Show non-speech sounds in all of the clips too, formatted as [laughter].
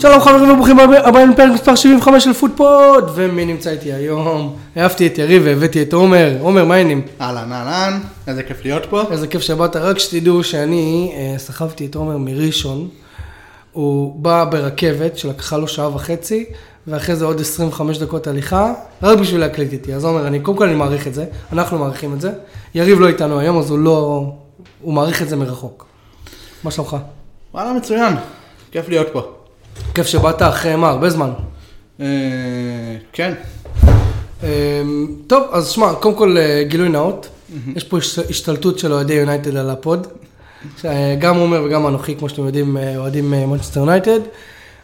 שלום חברים וברוכים הבאים לפרק מספר 75 של פודפוד, ומי נמצא איתי היום? העפתי את יריב והבאתי את עומר. עומר, מה העניינים? אהלן אהלן, איזה כיף להיות פה. איזה כיף שבאת, רק שתדעו שאני אה, סחבתי את עומר מראשון. הוא בא ברכבת שלקחה לו שעה וחצי, ואחרי זה עוד 25 דקות הליכה, רק בשביל להקליט איתי. אז עומר, אני, קודם כל אני מעריך את זה, אנחנו מעריכים את זה. יריב לא איתנו היום, אז הוא לא... הוא מעריך את זה מרחוק. מה שלומך? וואלה מצוין, כיף להיות פה. כיף שבאת אחרי מה, הרבה זמן. אה, כן, אמ, טוב, אז שמע, קודם כל אה, גילוי נאות, יש פה הש- השתלטות של אוהדי יונייטד על ה pod. אה, גם עומר וגם אנוכי, כמו שאתם יודעים, אה, אוהדים מנצ'סטר יונייטד.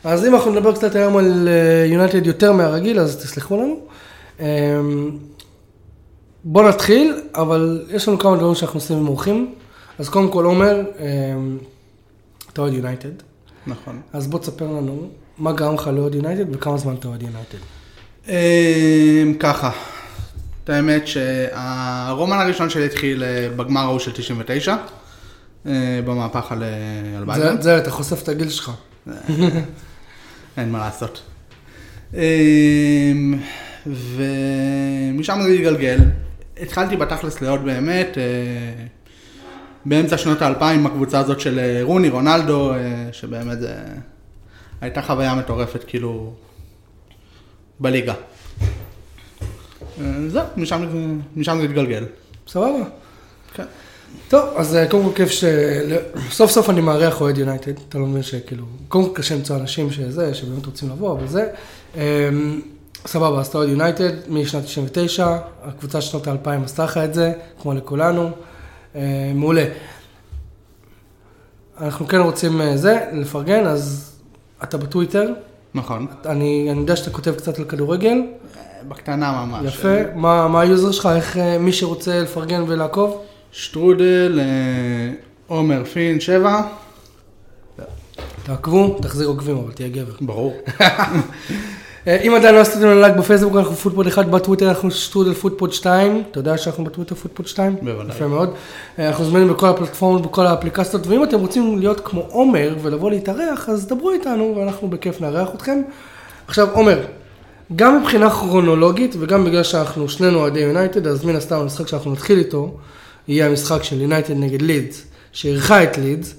אז אם אנחנו נדבר קצת היום על אה, יונייטד יותר מהרגיל, אז תסלחו לנו. אמ, בוא נתחיל, אבל יש לנו כמה דברים שאנחנו עושים עם אורחים. אז קודם כל, עומר, אתה אוהד יונייטד, נכון. אז בוא תספר לנו מה גרם לך לאוהד יונייטד וכמה זמן אתה אוהד יונייטד. אה, ככה, את האמת שהרומן הראשון שלי התחיל אה, בגמר ההוא של 99, אה, במהפך על אה, על ביידן. זה, אתה חושף את הגיל שלך. [laughs] אין מה לעשות. אמ, ומשם זה התגלגל. התחלתי בתכלס לאהוד באמת, באמצע שנות האלפיים הקבוצה הזאת של אה, רוני, רונלדו, אה, שבאמת זה הייתה חוויה מטורפת כאילו בליגה. אה, זהו, משם, משם זה התגלגל. סבבה. כן. טוב, אז אה, קודם כל כיף ש... סוף סוף אני מארח אוהד יונייטד, אתה לא מבין שכאילו, קודם כל קשה למצוא אנשים שזה, שבאמת רוצים לבוא, אבל זה. אמ, סבבה, אז אתה אוהד יונייטד משנת 99, הקבוצה של שנות האלפיים עשתה לך את זה, כמו לכולנו. אה, מעולה. אנחנו כן רוצים אה, זה, לפרגן, אז אתה בטוויטר, נכון. אני, אני יודע שאתה כותב קצת על כדורגל, אה, בקטנה ממש. יפה, מה, מה היוזר שלך, איך מי שרוצה לפרגן ולעקוב? שטרודל, עומר פין, שבע. תעקבו, תחזירו עוקבים, אבל תהיה גבר. ברור. [laughs] אם עדיין לא עשיתם לנו לייק בפייסבוק, אנחנו פוטפוד 1, בטוויטר אנחנו שטרודל פוטפוד 2, אתה יודע שאנחנו בטוויטר פוטפוד 2? בוודאי. יפה מאוד. אה, אנחנו זמינים בכל הפלטפורמות, בכל האפליקציות, ואם אתם רוצים להיות כמו עומר ולבוא להתארח, אז דברו איתנו ואנחנו בכיף נארח אתכם. עכשיו, עומר, גם מבחינה כרונולוגית וגם בגלל שאנחנו שנינו אוהדי יונייטד, אז מן הסתם המשחק שאנחנו נתחיל איתו, יהיה המשחק של יונייטד נגד לידס, שאירחה את לידס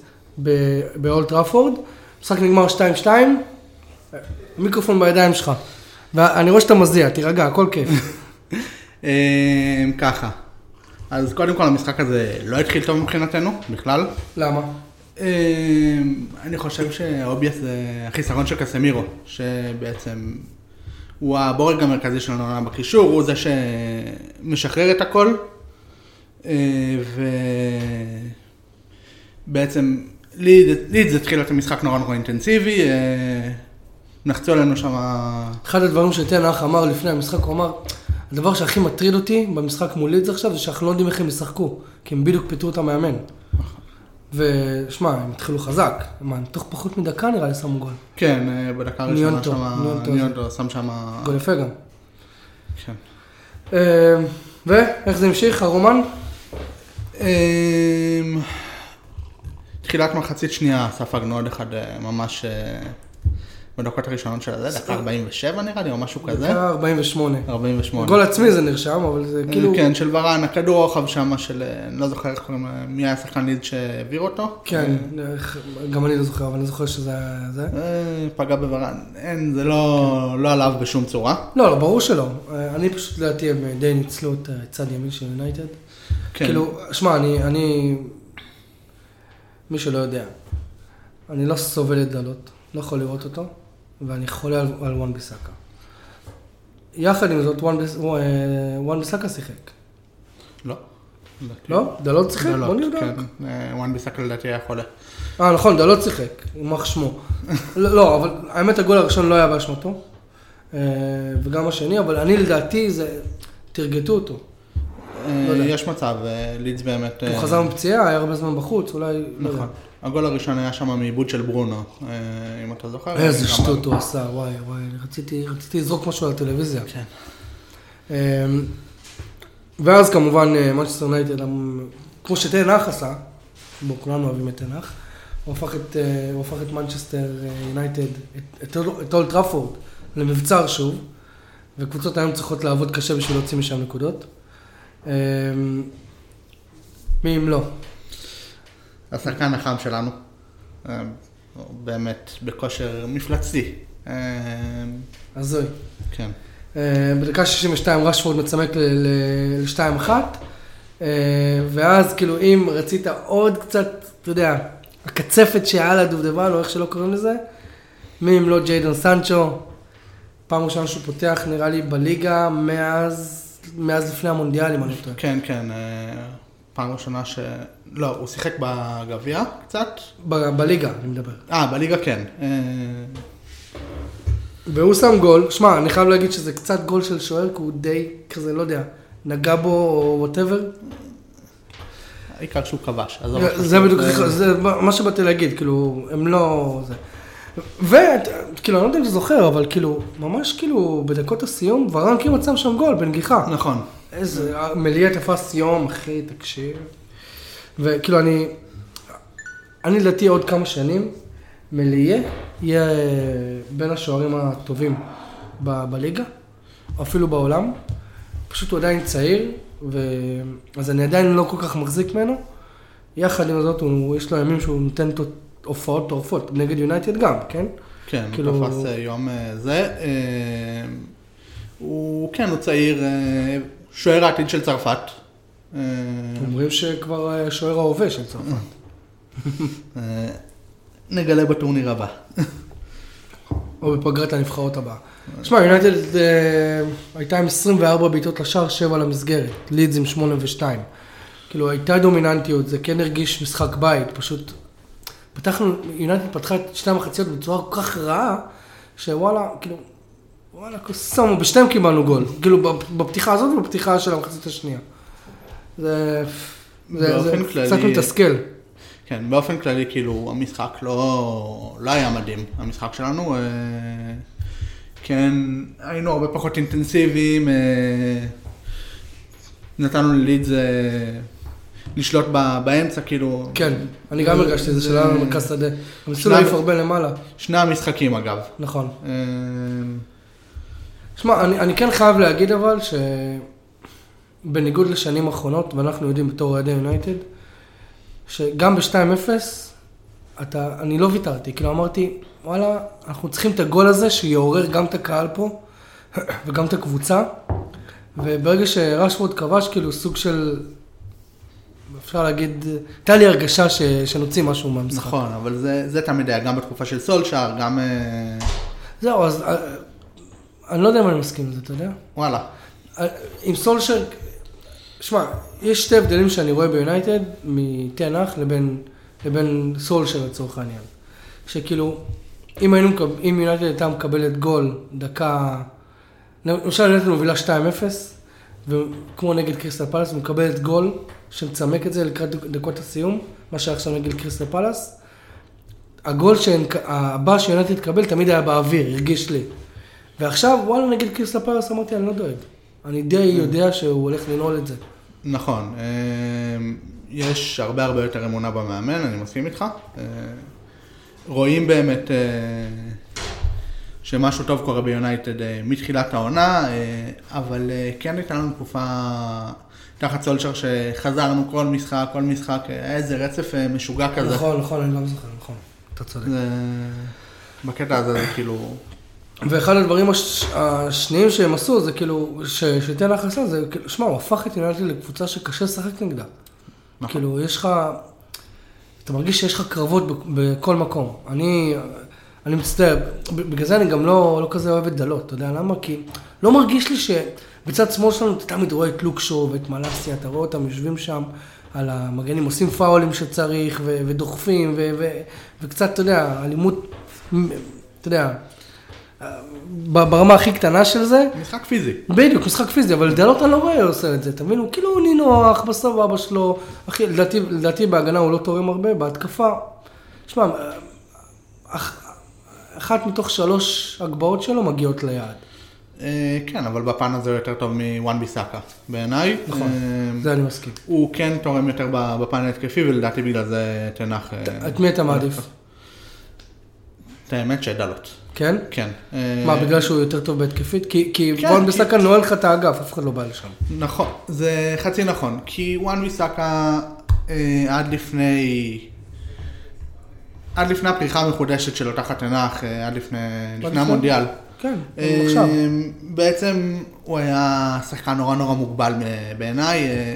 באולד טראפורד. המשחק נגמר 2-2, מיקרופון בידיים שלך. ואני רואה שאתה מזיע, תירגע, הכל כיף. אמ, ככה, אז קודם כל המשחק הזה לא התחיל טוב מבחינתנו, בכלל. למה? אמ, אני חושב שה obvious זה החיסרון של קסמירו, שבעצם הוא הבורג המרכזי שלנו העונה בקישור, הוא זה שמשחרר את הכל, אה, ובעצם לידס התחיל את המשחק נורא נורא אינטנסיבי, אה, נחצו עלינו שם... אחד הדברים שטן האח אמר לפני המשחק, הוא אמר, הדבר שהכי מטריד אותי במשחק מול לידס עכשיו, זה שאנחנו לא יודעים איך הם ישחקו, כי הם בדיוק פיטרו את המאמן. ושמע, הם התחילו חזק, מה, תוך פחות מדקה נראה לי שמו גול. כן, אה, בדקה הראשונה שם, ניונטו. ניונטו שם שם... גול יפה גם. כן. אה, ואיך זה המשיך, הרומן? אמ, תחילת מחצית שנייה ספגנו עוד אחד אה, ממש אה, בדקות הראשונות של הזה, דקה 47 נראה לי, או משהו כזה. דקה 48. 48. גול עצמי זה נרשם, אבל זה כאילו... כן, של ורן, הכדור רוחב שם של, אה, אני לא זוכר איך קוראים, מי היה השחקן ליד שהעביר אותו. כן, איך- גם אני לא זוכר, אבל אני זוכר שזה היה זה. אה, פגע בוורן, אין, זה לא לא עליו בשום צורה. לא, לא, ברור שלא. אה, אני פשוט, לדעתי, הם די ניצלו את אה, צד ימין של יונייטד. כן. כאילו, שמע, אני, מי שלא יודע, אני לא סובל את דלות, לא יכול לראות אותו, ואני חולה על, על וואן ביסאקה. יחד עם זאת, וואן ביס- אה, וואן ביסאקה שיחק. לא. לא? דלות שיחק? בוא נבדוק. כן, אה, וואן ביסאקה לדעתי היה חולה. אה, נכון, דלות שיחק, יימח שמו. [laughs] לא, לא, אבל האמת, הגול הראשון לא היה באשמתו, אה, וגם השני, אבל אני לדעתי, זה, תרגטו אותו. לא. יש מצב, לידס באמת... הוא חזר מפציעה, היה הרבה זמן בחוץ, אולי... לא. נכון. הגול הראשון היה שם מעיבוד של ברונו, אה, אם אתה זוכר. איזה שטות הוא עשה, וואי, וואי, רציתי, רציתי לזרוק משהו על הטלוויזיה. כן. אמ, ואז כמובן, מנצ'סטר יונייטד, כמו שטן האח עשה, בוא כולנו אוהבים את טן האח, הוא הפך את, אה, הוא הפך את מנצ'סטר אה, יונייטד, את- את אול- את אולד טראפורד, למבצר שוב, וקבוצות היום צריכות לעבוד קשה בשביל להוציא משם נקודות. אה, מי אם לא? השחקן החם שלנו, אה, באמת בכושר מפלצתי. אה, הזוי. כן. אה, בדקה 62 רשפורד מצמק ל-2-1, ואז כאילו אם רצית עוד קצת, אתה יודע, הקצפת שהיה לדובדבן, או איך שלא קוראים לזה, מי אם לא ג'יידון סנצ'ו, פעם ראשונה שהוא פותח נראה לי בליגה מאז, מאז לפני המונדיאל, אם אני לא טועה. כן, כן. פעם ראשונה ש... לא, הוא שיחק בגביע קצת. ב- בליגה, אני מדבר. אה, בליגה כן. אה, והוא שם גול, שמע, אני חייב להגיד שזה קצת גול של שוער, כי הוא די כזה, לא יודע, נגע בו או whatever. העיקר שהוא כבש. עזוב זה בדיוק, זה- מה שבאתי להגיד, כאילו, הם לא... וכאילו, אני לא יודע אם אתה זוכר, אבל כאילו, ממש כאילו, בדקות הסיום, ורן שם שם גול בנגיחה. נכון. איזה, מסלייה תפס יום, אחי, תקשיב. וכאילו, אני, אני לדעתי עוד כמה שנים, מליה יהיה בין השוערים הטובים ב- בליגה, אפילו בעולם. פשוט הוא עדיין צעיר, ו... אז אני עדיין לא כל כך מחזיק ממנו. יחד עם זאת, הוא, יש לו ימים שהוא נותן הופעות טורפות, נגד יונייטד גם, כן? כן, כאילו- הוא תפס אה, יום אה, זה. אה, הוא, כן, הוא צעיר, שוער העתיד של צרפת. אה, אומרים שכבר אה, שוער ההווה של צרפת. אה, נגלה בטורניר הבא. [laughs] או בפגרת הנבחרות הבאה. שמע, יונייטד הייתה עם 24 בעיטות לשער, 7 למסגרת. לידס עם 8 ו-2. כאילו, הייתה דומיננטיות, זה כן הרגיש משחק בית, פשוט... פתחנו, יונייטד פתחה את שתי המחציות בצורה כל כך רעה, שוואלה, כאילו, וואלה, שמו, בשתיהם קיבלנו גול. כאילו, בפתיחה הזאת ובפתיחה של המחצית השנייה. זה... זה, קצת מתסכל. כן, באופן כללי, כאילו, המשחק לא, לא היה מדהים, המשחק שלנו. אה, כן, היינו הרבה פחות אינטנסיביים, אה, נתנו ללידס אה, לשלוט ב- באמצע, כאילו. כן, אני גם הרגשתי את זה שלנו במרכז שדה. הם ניסו להעיף הרבה למעלה, שני המשחקים אגב. נכון. שמע, אני, אני כן חייב להגיד אבל שבניגוד לשנים האחרונות, ואנחנו יודעים בתור אוהדי יונייטד, שגם ב-2-0, אתה, אני לא ויתרתי, כאילו אמרתי, וואלה, אנחנו צריכים את הגול הזה שיעורר גם את הקהל פה [clears throat] וגם את הקבוצה, וברגע שרשפורד כבש, כאילו סוג של, אפשר להגיד, הייתה לי הרגשה ש, שנוציא משהו מהמשחק. נכון, אבל זה, זה תמיד היה, גם בתקופה של סולשאר, גם... אה, זהו, אז אה, אני לא יודע אם אני מסכים עם זה, אתה יודע? וואלה. עם סולשר, שמע, יש שתי הבדלים שאני רואה ביונייטד, מתנח לבין, לבין סולשר לצורך העניין. שכאילו, אם היינו, אם יונייטד הייתה מקבלת גול דקה, למשל יונייטד מובילה 2-0, וכמו נגד קריסטל פלאס, מקבלת גול שמצמק את זה לקראת דקות הסיום, מה שהיה עכשיו נגד קריסטל פלאס. הגול שהן- הבא שיונייטד תקבל תמיד היה באוויר, הרגיש לי. ועכשיו, וואלה, נגד קריסטל פלאס אמרתי, אני לא דואג. אני די יודע שהוא הולך לנעול את זה. נכון, אה, יש הרבה הרבה יותר אמונה במאמן, אני מסכים איתך. אה, רואים באמת אה, שמשהו טוב קורה ביונייטד מתחילת העונה, אבל כן הייתה לנו תקופה תחת סולשר שחזרנו כל משחק, כל משחק, היה איזה רצף משוגע כזה. נכון, נכון, אני גם זוכר, נכון. אתה צודק. בקטע הזה זה כאילו... ואחד הדברים הש... השניים שהם עשו, זה כאילו, ש... שתן לך עשה, זה כאילו, שמע, הוא הפך את יונייטד לקבוצה שקשה לשחק נגדה. נכון. כאילו, יש לך, אתה מרגיש שיש לך קרבות. בכל מקום. אני, אני מצטער, בגלל זה אני גם לא, לא כזה אוהב את דלות, אתה יודע למה? כי לא מרגיש לי שבצד שמאל שלנו אתה תמיד רואה את לוקשו ואת מלאסיה, אתה רואה אותם יושבים שם על המגנים, עושים פאולים שצריך, ו... ודוחפים, ו... ו... וקצת, אתה יודע, אלימות, אתה יודע, ברמה הכי קטנה של זה, משחק פיזי. בדיוק, משחק פיזי, אבל דלות אני לא רואה עושה את זה, אתה מבין? הוא כאילו נינוח, בסבבה שלו, אחי, לדעתי, לדעתי בהגנה הוא לא תורם הרבה, בהתקפה, שמע, אח- אחת מתוך שלוש הגבהות שלו מגיעות ליעד. אה, כן, אבל בפן הזה הוא יותר טוב מוואן ביסאקה, בעיניי. נכון, אה, זה אני מסכים. הוא כן תורם יותר בפן ההתקפי, ולדעתי בגלל זה תנח... אה, את מי אתה מעדיף? את האמת שדלות. כן? כן. אה, מה, בגלל שהוא יותר טוב בהתקפית? כי- כי כן, וואן כי- ביסאקה נועל לך את האגף, אף אחד לא בא לשם. נכון, זה חצי נכון, כי וואן ביסאקה אה, עד לפני... עד לפני הפריחה המחודשת שלו תחת תנח, אה, עד לפני? המונדיאל. כן, אה, עכשיו. בעצם הוא היה שחקן נורא נורא מוגבל אה, בעיניי. אה,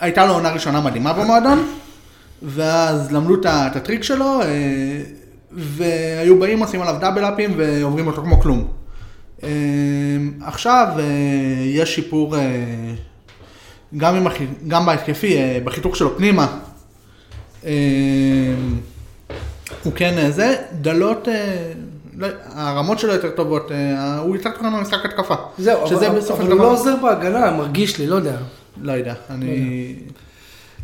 הייתה לו עונה ראשונה מדהימה במועדון, ואז למדו את הטריק שלו, אה, והיו באים, עושים עליו דאבל אפים ועוברים אותו כמו כלום. אה, עכשיו אה, יש שיפור אה, גם, עם, גם בהתקפי, בחיתוך שלו פנימה. הוא כן זה, דלות, לא, הרמות שלו יותר טובות, הוא יותר תוכן במשחק התקפה. זהו, שזה אבל בסופו אבל הוא לא עוזר בהגנה, מרגיש לי, לא יודע. לא יודע, אני,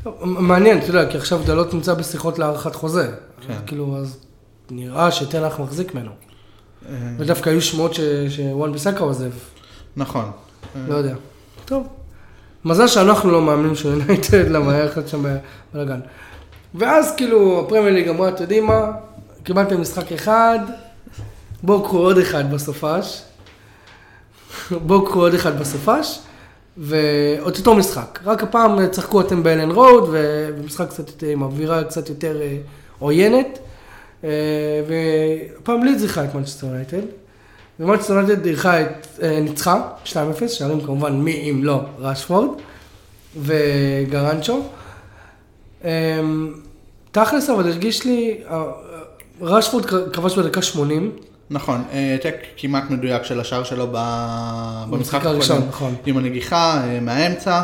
טוב, מעניין, אתה יודע, כי עכשיו דלות נמצא בשיחות להארכת חוזה. כן. כאילו, אז נראה שתנח מחזיק ממנו. אה, ודווקא היו שמועות שוואן ביסאקה עוזב, נכון. לא יודע. טוב. מזל שאנחנו לא מאמינים שהוא יונייטד, [laughs] למה היה אחד שם בלאגן. ואז כאילו, הפרמייר ליג אמרה, אתם יודעים מה? קיבלתם משחק אחד, בואו קחו עוד אחד בסופש. [laughs] בואו קחו עוד אחד בסופש, ואותו משחק. רק הפעם צחקו אתם באלן רוד, ומשחק קצת יותר, עם אווירה קצת יותר אה, עוינת. אה, והפעם לידס אירחה את מנצ'סטר יונייטד. ומנצ'סטר יונייטד אירחה את, אה, ניצחה 2-0, שערים כמובן מי אם לא רשפורד וגרנאצ'ו. אה, תכלס אבל הרגיש לי, רשפורד כבש בדקה 80, נכון, העתק כמעט מדויק של השער שלו במשחק הראשון. נכון. עם הנגיחה מהאמצע.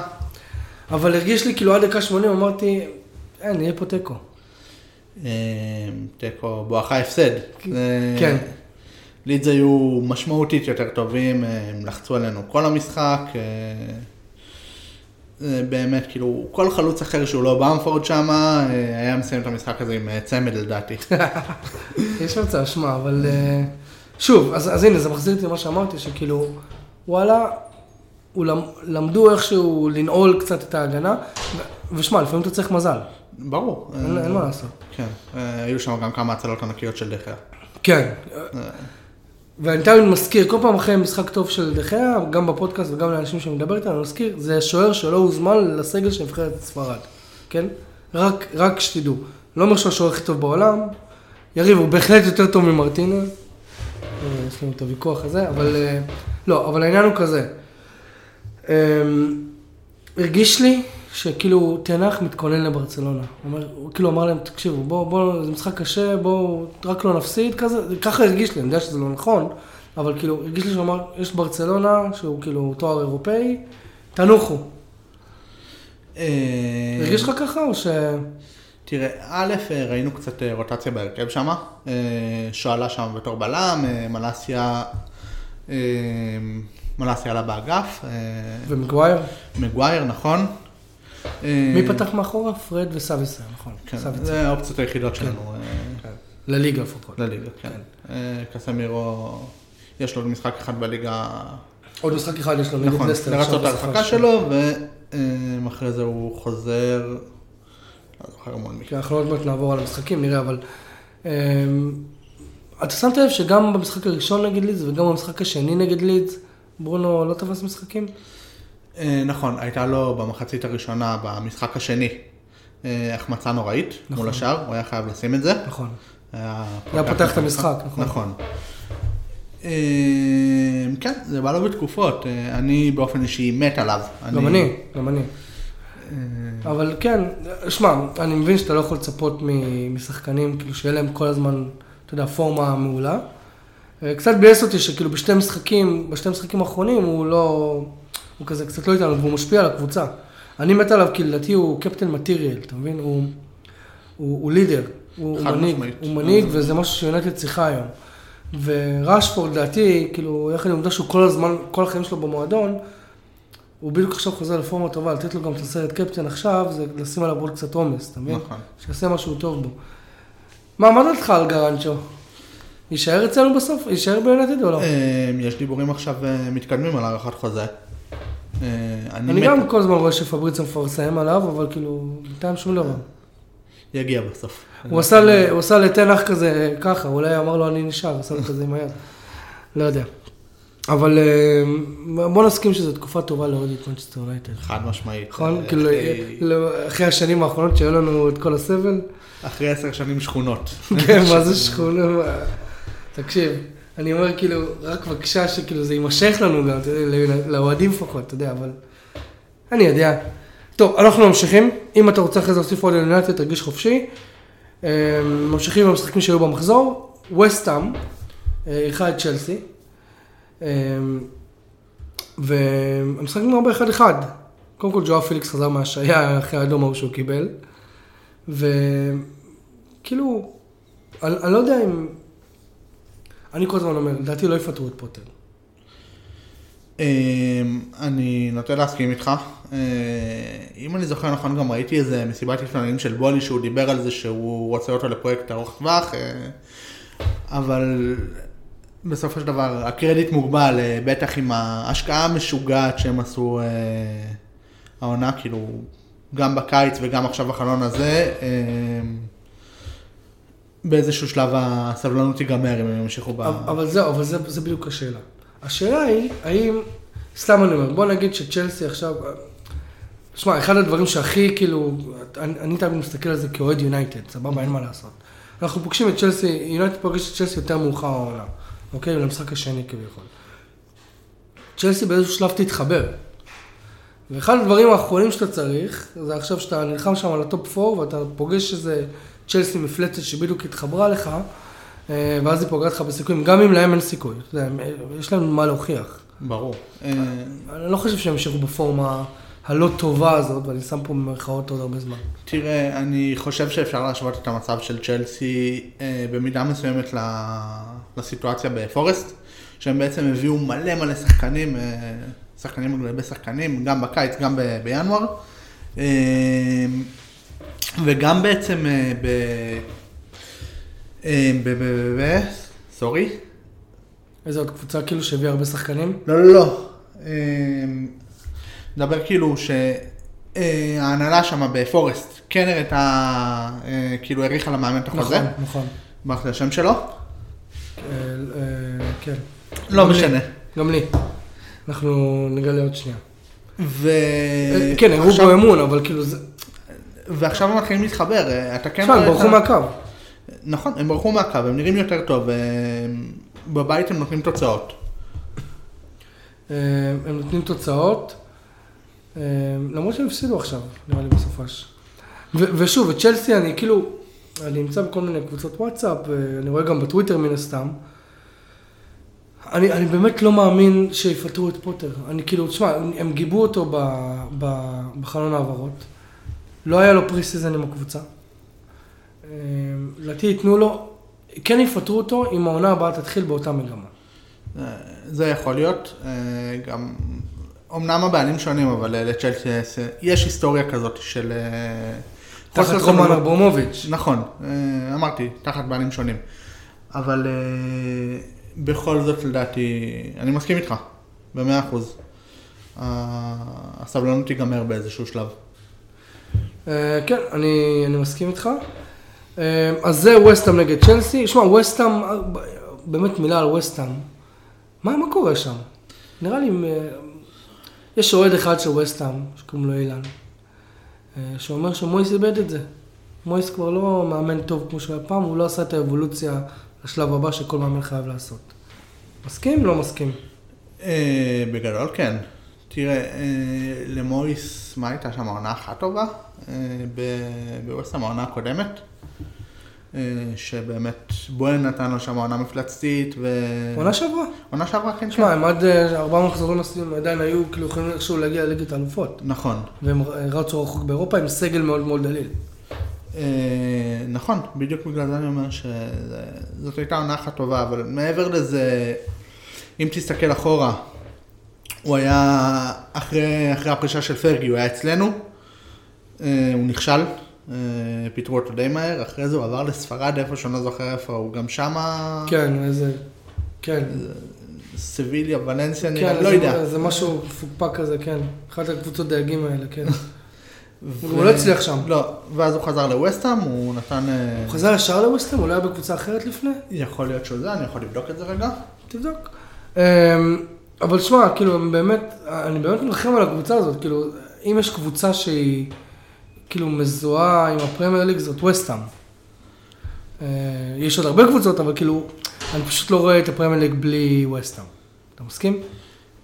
אבל הרגיש לי כאילו עד דקה 80 אמרתי, אין, יהיה פה תיקו. אה, תיקו בואכה הפסד. זה- כן. לידס היו משמעותית יותר טובים, אה, הם לחצו עלינו כל המשחק. אה, באמת, כאילו, כל חלוץ אחר שהוא לא במפורד שם, אה, היה מסיים את המשחק הזה עם אה, צמד לדעתי. [laughs] יש מצב, שמע, אבל אה, שוב, אז, אז הנה, זה מחזיר אותי למה שאמרתי, שכאילו, וואלה, הוא למ, למדו איכשהו לנעול קצת את ההגנה, ושמע, לפעמים אתה צריך מזל, ברור. אין, אה, מה לעשות. כן, אה, היו שם גם כמה הצלות ענקיות של דחיה. כן, ואני תמיד מזכיר, כל פעם אחרי משחק טוב של דחיה, גם בפודקאסט וגם לאנשים שאני מדבר איתם, אני מזכיר, זה שוער שלא הוזמן לסגל של נבחרת ספרד, כן? רק, רק שתדעו. לא אומר שהוא השוער הכי טוב בעולם, יריב הוא בהחלט יותר טוב ממרטינז, אה, יש לנו את הוויכוח הזה, אבל אה, לא, אבל העניין הוא כזה. אה, הרגיש לי שכאילו תנח מתכונן לברצלונה. הוא אומר, הוא כאילו אמר להם, תקשיבו, בואו, בואו, זה משחק קשה, בואו, רק לא נפסיד כזה, ככה הרגיש לי, אני יודע שזה לא נכון, אבל כאילו, הרגיש לי שהוא אמר, יש ברצלונה, שהוא כאילו תואר אירופאי, תנוחו. אה, הרגיש לך ככה או ש... תראה, א', אה, ראינו קצת אה, רוטציה בהרכב שם, שואלה שם בתור בלם, מלאסיה, מלאסיה עלה באגף, ומגווייר? מגווייר, נכון. אה, מי פתח מאחורה? פרד וסאביסה, נכון. כן. זה האופציות היחידות שלנו אה, לליגה לפחות. לליגה, כן. אה, קסמירו, יש לו עוד משחק אחד בליגה, עוד משחק אחד יש לו נגד נכון, לסטר. לרצות את ההרחקה. שלו, ואחרי זה הוא חוזר, לא זוכר מול מי. אנחנו עוד מעט נעבור על המשחקים, נראה, אבל... אתה שמת לב שגם במשחק הראשון נגד לידס וגם במשחק השני נגד לידס, ברונו לא תפס משחקים? אה, נכון, הייתה לו במחצית הראשונה, במשחק השני, אה, החמצה נוראית נכון. מול השאר, הוא היה חייב לשים את זה. נכון. היה פותח את המשחק, נכון. נכון. אה, כן, זה בא לו בתקופות, אני באופן אישי מת עליו. גם אני, גם אני. אבל כן, שמע, אני מבין שאתה לא יכול לצפות משחקנים, כאילו שיהיה להם כל הזמן, אתה יודע, פורמה מעולה. קצת ביאס אותי שכאילו בשתי משחקים, בשתי משחקים האחרונים הוא לא, הוא כזה קצת לא איתנו, והוא משפיע על הקבוצה. אני מת עליו, כי לדעתי הוא קפטן מטריאל, אתה מבין? הוא, הוא, הוא לידר, הוא, הוא מנהיג. הוא מנהיג וזה משהו שיונתד צריכה היום. ורשפורד, לדעתי, כאילו, יחד עם העובדה שהוא כל הזמן, כל החיים שלו במועדון, הוא בדיוק עכשיו חוזר לפורמה טובה, לתת לו גם את הסרט קפטן עכשיו, זה לשים עליו עוד קצת עומס, אתה מבין? נכון. שיעשה משהו טוב בו. מה, מה דעתך על גרנצ'ו? יישאר אצלנו בסוף? יישאר ביונטד או לא? אה, יש דיבורים עכשיו אה, מתקדמים על הארכת חוזה. אה, אני מת- גם כל הזמן רואה שפבריצו מפרסם עליו, אבל כאילו, בינתיים שום דבר. יגיע בסוף. הוא עשה ל- הוא עשה לתנח כזה ככה, אולי אמר לו אני נשאר, עשה לו כזה עם היד. לא יודע. אבל אה, בוא נסכים שזו תקופה טובה להוריד את מנצ'סטר יונייטד. חד משמעית. נכון? אה, כאילו, אחרי- לא- אחרי השנים האחרונות שהיו לנו את כל הסבל. אחרי עשר שנים שכונות. כן, מה זה שכונה? מה- תקשיב, אני אומר כאילו, רק בבקשה שכאילו זה יימשך לנו גם, לא- לאוהדים לפחות, אתה יודע, אבל... אני יודע. טוב, אנחנו ממשיכים. אם אתה רוצה אחרי זה להוסיף עוד אלינטיה, תרגיש חופשי. אה, ממשיכים במשחקים שהיו במחזור. וסטאם, אירחה את צ'לסי. אה, והמשחק נגמר ב-1-1. קודם כל ג'ואר פיליקס חזר מהשעיה אחרי האדום ההוא שהוא קיבל. וכאילו, אני, אני לא יודע אם... אני כל הזמן אומר, לדעתי לא יפטרו את פוטר. אה, אני נוטה להסכים איתך. אה, אם אני זוכר נכון, גם ראיתי איזה מסיבת עיתונאים של בולי שהוא דיבר על זה שהוא רוצה אותו לפרויקט ארוך טווח, אה, אבל בסופו של דבר הקרדיט מוגבל, אה, בטח עם ההשקעה המשוגעת שהם עשו העונה, כאילו, גם בקיץ וגם עכשיו בחלון הזה. באיזשהו שלב הסבלנות תיגמר אם הם ימשיכו ב... אבל זהו, אבל זה, זה בדיוק השאלה. השאלה היא, האם, סתם אני אומר, בוא נגיד שצ'לסי עכשיו, שמע, אחד הדברים שהכי כאילו, אני, אני תמיד מסתכל על זה כאוהד יונייטד, סבבה, אין מה לעשות. אנחנו פוגשים את צ'לסי, יונייטד פוגש את צ'לסי יותר מאוחר העונה, אוקיי? למשחק השני כביכול. צ'לסי באיזשהו שלב תתחבר. ואחד הדברים האחרונים שאתה צריך, זה עכשיו שאתה נלחם שם על ה top 4 ואתה פוגש איזה צ'לסי מפלצת שבדיוק התחברה לך, אה, ואז היא פוגעת לך בסיכויים, גם אם להם אין סיכוי. הם- יש להם מה להוכיח. ברור. אה, אני לא חושב שהם ימשיכו בפורמה הלא טובה הזאת, ואני שם פה במרכאות עוד הרבה זמן. תראה, אני חושב שאפשר להשוות את המצב של צ'לסי אה, במידה מסוימת לסיטואציה בפורסט, שהם בעצם הביאו מלא מלא שחקנים, אה, שחקנים על גבי שחקנים, גם בקיץ, גם בינואר, אה, וגם בעצם אה, ב... אה, ב... ב... ב... ב... סורי? איזה עוד קבוצה כאילו שהביאה הרבה שחקנים? לא, לא, לא. אה, נדבר כאילו שההנהלה שם בפורסט כן הראתה, אה, כאילו האריכה למאמן את החוזה. נכון, נכון. מה זה השם שלו? אה, אה, כן. לא. משנה. גם לי. אנחנו נגלה עוד שנייה. ו... אה, כן, הראו בו אמון, אבל כאילו זה... ועכשיו הם מתחילים להתחבר, אה, אתה כן... תשמע, הם ברחו מהקו. נכון, הם ברחו מהקו, הם נראים יותר טוב, אה, בבית הם נותנים תוצאות. אה, הם נותנים תוצאות, למרות שהם הפסידו עכשיו, נראה לי בסופש. ושוב, את צ'לסי אני כאילו, אני נמצא בכל מיני קבוצות וואטסאפ, ואני רואה גם בטוויטר מן הסתם. אני, אני באמת לא מאמין שיפטרו את פוטר. אני כאילו, תשמע, הם, הם גיבו אותו ב, ב, בחלון העברות. לא היה לו pre season עם הקבוצה. אה, לדעתי ייתנו לו, כן יפטרו אותו אם העונה הבאה תתחיל באותה מגמה. אה, זה יכול להיות, אה, גם, אמנם הבעלים שונים, אבל לצ'לסי יש- היסטוריה כזאת של... תחת רומן. אברמוביץ'. נכון, אמרתי, תחת בעלים שונים. אבל בכל זאת לדעתי, אני מסכים איתך, במאה אחוז. הסבלנות תיגמר באיזשהו שלב. אה, כן, אני, אני מסכים איתך. אה, אז זה וסטאם נגד צ'לסי. שמע, וסטאם, ב- באמת מילה על וסטאם. מה, מה קורה שם? נראה לי, אה, יש אוהד אחד של וסטאם, שקוראים לו אילן, שאומר שמויס איבד את זה. מויס כבר לא מאמן טוב כמו שהוא היה פעם, הוא לא עשה את האבולוציה לשלב הבא שכל מאמן חייב לעשות. מסכים? לא מסכים. בגדול כן. תראה, אה, למויס, מה הייתה שם עונה אחת טובה? אה, בווסטהאם העונה הקודמת. אה, שבאמת בואן נתן לו שם עונה מפלצתית ו... עונה שעברה. עונה שעברה כן תשמע, הם עד אה, ארבעה מחזורים עשירים עדיין היו כאילו יכולים איכשהו להגיע לליגת האלופות. נכון. והם רצו רחוק באירופה עם סגל מאוד מאוד דליל. אה, נכון, בדיוק בגלל זה אני אומר שזאת הייתה עונה אחת טובה, אבל מעבר לזה, אם תסתכל אחורה, הוא היה, אחרי, אחרי הפרישה של פרגי, הוא היה אצלנו, אה, הוא נכשל, אה, פיטרו אותו די מהר, אחרי זה הוא עבר לספרד איפה שאני לא זוכר איפה, הוא גם שמה... כן, איזה... כן. סביליה, ולנסיה, כן, נראה, לא זה- יודע. זה משהו מפוקפק כזה, כן. אחת הקבוצות דייגים האלה, כן. ו- [laughs] הוא לא הצליח שם. לא, ואז הוא חזר לווסטהאם, הוא נתן... אה, הוא חזר ישר לווסטהאם? הוא לא היה בקבוצה אחרת לפני? יכול להיות שהוא זה, אני יכול לבדוק את זה רגע. תבדוק. אמ, אבל שמע, כאילו, באמת, אני באמת מרחם על הקבוצה הזאת, כאילו, אם יש קבוצה שהיא כאילו מזוהה עם הפרמייר ליג, זאת וסטאם. אה, יש עוד הרבה קבוצות, אבל כאילו, אני פשוט לא רואה את הפרמייר ליג בלי וסטאם. אתה מסכים?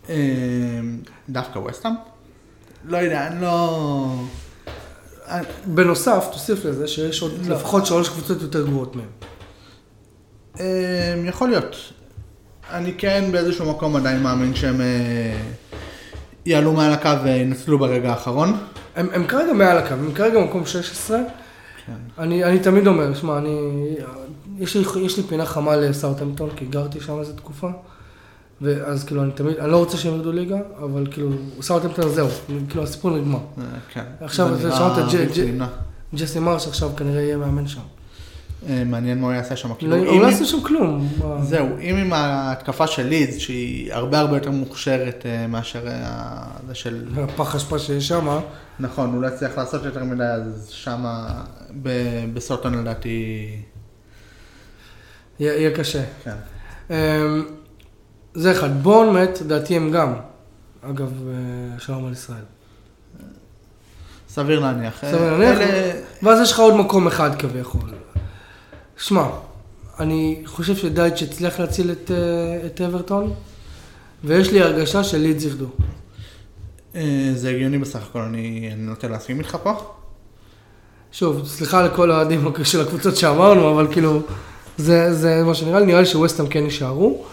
אה, דווקא ווסטהאם? לא יודע, אני לא... בנוסף, תוסיף לזה שיש עוד לא. לפחות שלוש קבוצות יותר גרועות מהם. אה, יכול להיות. אני כן באיזשהו מקום עדיין מאמין שהם יעלו מעל הקו וינצלו ברגע האחרון. הם, הם כרגע מעל הקו, הם כרגע במקום 16. כן. אני, אני תמיד אומר, שמע, אני, יש לי, יש לי פינה חמה לסאוטהמפטון, כי גרתי שם איזה תקופה. ואז כאילו, אני תמיד, אני לא רוצה שהם ירדו ליגה, אבל כאילו, סאוטהמפטון זהו, כאילו, הסיפור נגמר. אה, כן. עכשיו, זה שמעת. ג'סי מרש עכשיו כנראה יהיה מאמן שם. אה, מעניין מה הוא יעשה שם. לא, כאילו, הוא אם- לא עשו שם כלום. זהו, אם עם ההתקפה של לידס, שהיא הרבה הרבה יותר מוכשרת אה, מאשר אה, זה של... הפח אשפה שיש שם? נכון, הוא לא הצליח לעשות יותר מדי, אז שמה ב- בסוטון לדעתי... יהיה קשה. כן. אמ, זה אחד. בורנמט, לדעתי הם גם. אגב, שלום על ישראל. סביר להניח. סביר להניח. ואז יש לך עוד מקום אחד כביכול. שמע, אני חושב שדייץ' הצליח להציל את, אה, את אברטון, ויש לי הרגשה שלידס ירדו. אה, זה הגיוני בסך הכל, אני אני נוטה להסכים איתך פה. שוב, סליחה לכל האוהדים [laughs] של הקבוצות שאמרנו, אבל כאילו, זה, זה מה שנראה לי, נראה לי שווסטהאם כן יישארו.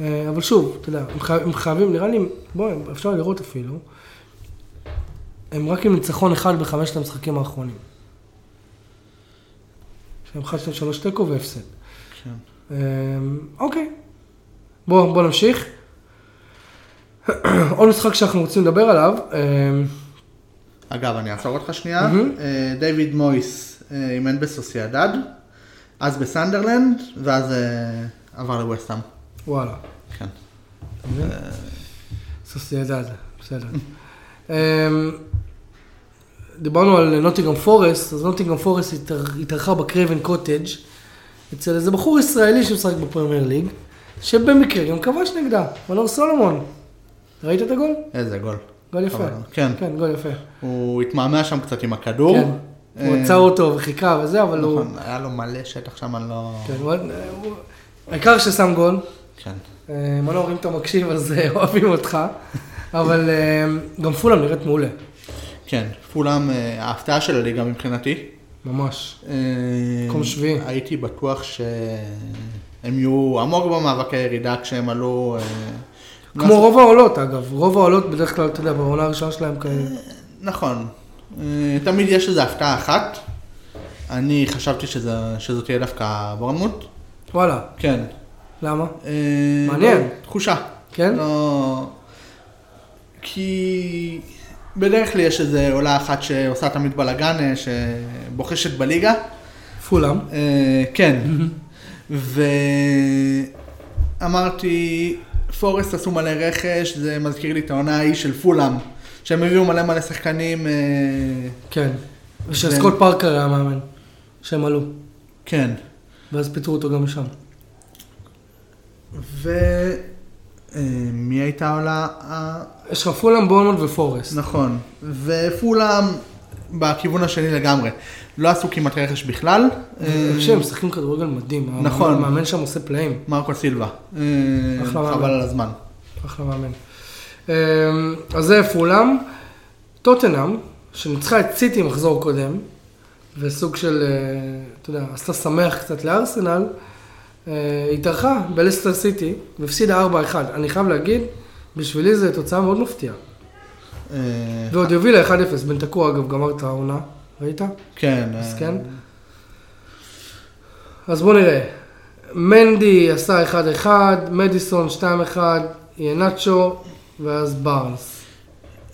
אה, אבל שוב, אתה יודע, הם, חי, הם חייבים, נראה לי, בוא, אפשר לראות אפילו, הם רק עם ניצחון אחד בחמשת המשחקים האחרונים. להם אחד, שתיים, שלוש תיקו והפסד. כן. אמ, אוקיי, בואו בוא נמשיך. [clears throat] עוד משחק שאנחנו רוצים לדבר עליו, אמ, אגב, אני אעצור אותך שנייה. אה, דיוויד מויס אה, אימן בסוסיידד, אז בסנדרלנד, ואז אה, עבר לווסטהאם. וואלה. כן. סוסיידד, בסדר. [laughs] דיברנו על נוטינגהאם פורסט, אז נוטינגהאם פורסט התאר- התארחה בקרייבן קוטג' אצל איזה בחור ישראלי שמשחק בפרמייר ליג, שבמקרה גם כבש נגדה, מנור סולומון. ראית את הגול? איזה גול. גול יפה. כן. כן, גול יפה. הוא התמהמה שם קצת עם הכדור. כן. הוא אה, עצר אותו וחיכה וזה, אבל הוא... נכון, היה לו מלא שטח שם, אני לא... כן, הוא- הוא- העיקר ששם גול. כן. אה, מנור, אם אתה מקשיב, אז אה, אוהבים אותך. אבל גם פולאם נראית מעולה. כן, פולאם, אה, ההפתעה של הליגה מבחינתי. ממש. אה, מקום שביעי. הייתי בטוח שהם יהיו עמוק במאבק הירידה כשהם עלו... אה, כמו רוב העולות, אגב. רוב העולות בדרך כלל, אתה יודע, בעונה הראשונה שלהם כאלה. נכון. תמיד יש איזו הפתעה אחת. אני חשבתי שזה- שזאת תהיה דווקא בורנמוט. וואלה, כן. למה? מעניין. לא, תחושה. כן? לא... כי בדרך כלל יש איזו עולה אחת שעושה תמיד בלאגן, אה, שבוחשת בליגה. פולאם. אה, כן. ואמרתי, פורסט עשו מלא רכש, זה מזכיר לי את העונה ההיא של פולאם, שהם הביאו מלא מלא שחקנים, אה, כן. ושסקוט פארקר היה מאמן. שהם עלו. כן. ואז פיטרו אותו גם משם. ומי הייתה העולה? ה- יש לך פולאם, בורנמוט ופורסט. נכון. ופולאם בכיוון השני לגמרי. לא עשו כמעט רכש בכלל. אה, שהם משחקים כדורגל מדהים. נכון. המאמן שם עושה פלאים. מרקו סילבה. אה, אחלה מאמן. חבל על הזמן. אחלה מאמן. אמ, אז זה פולאם. טוטנאם, שניצחה את סיטי מחזור קודם, וסוג של, אה, אתה יודע, עשתה שמח קצת לארסנל, אה, התארחה בלסטר סיטי, והפסידה 4-1. אני חייב להגיד, בשבילי זו תוצאה מאוד מפתיעה. אה, ועוד הובילה 1-0, בן תקוע אגב גמר את העונה, ראית? כן. אה, מסכן. אז בואו נראה. מנדי עשה 1-1, מדיסון 2-1, ינאצ'ו, ואז בארנס.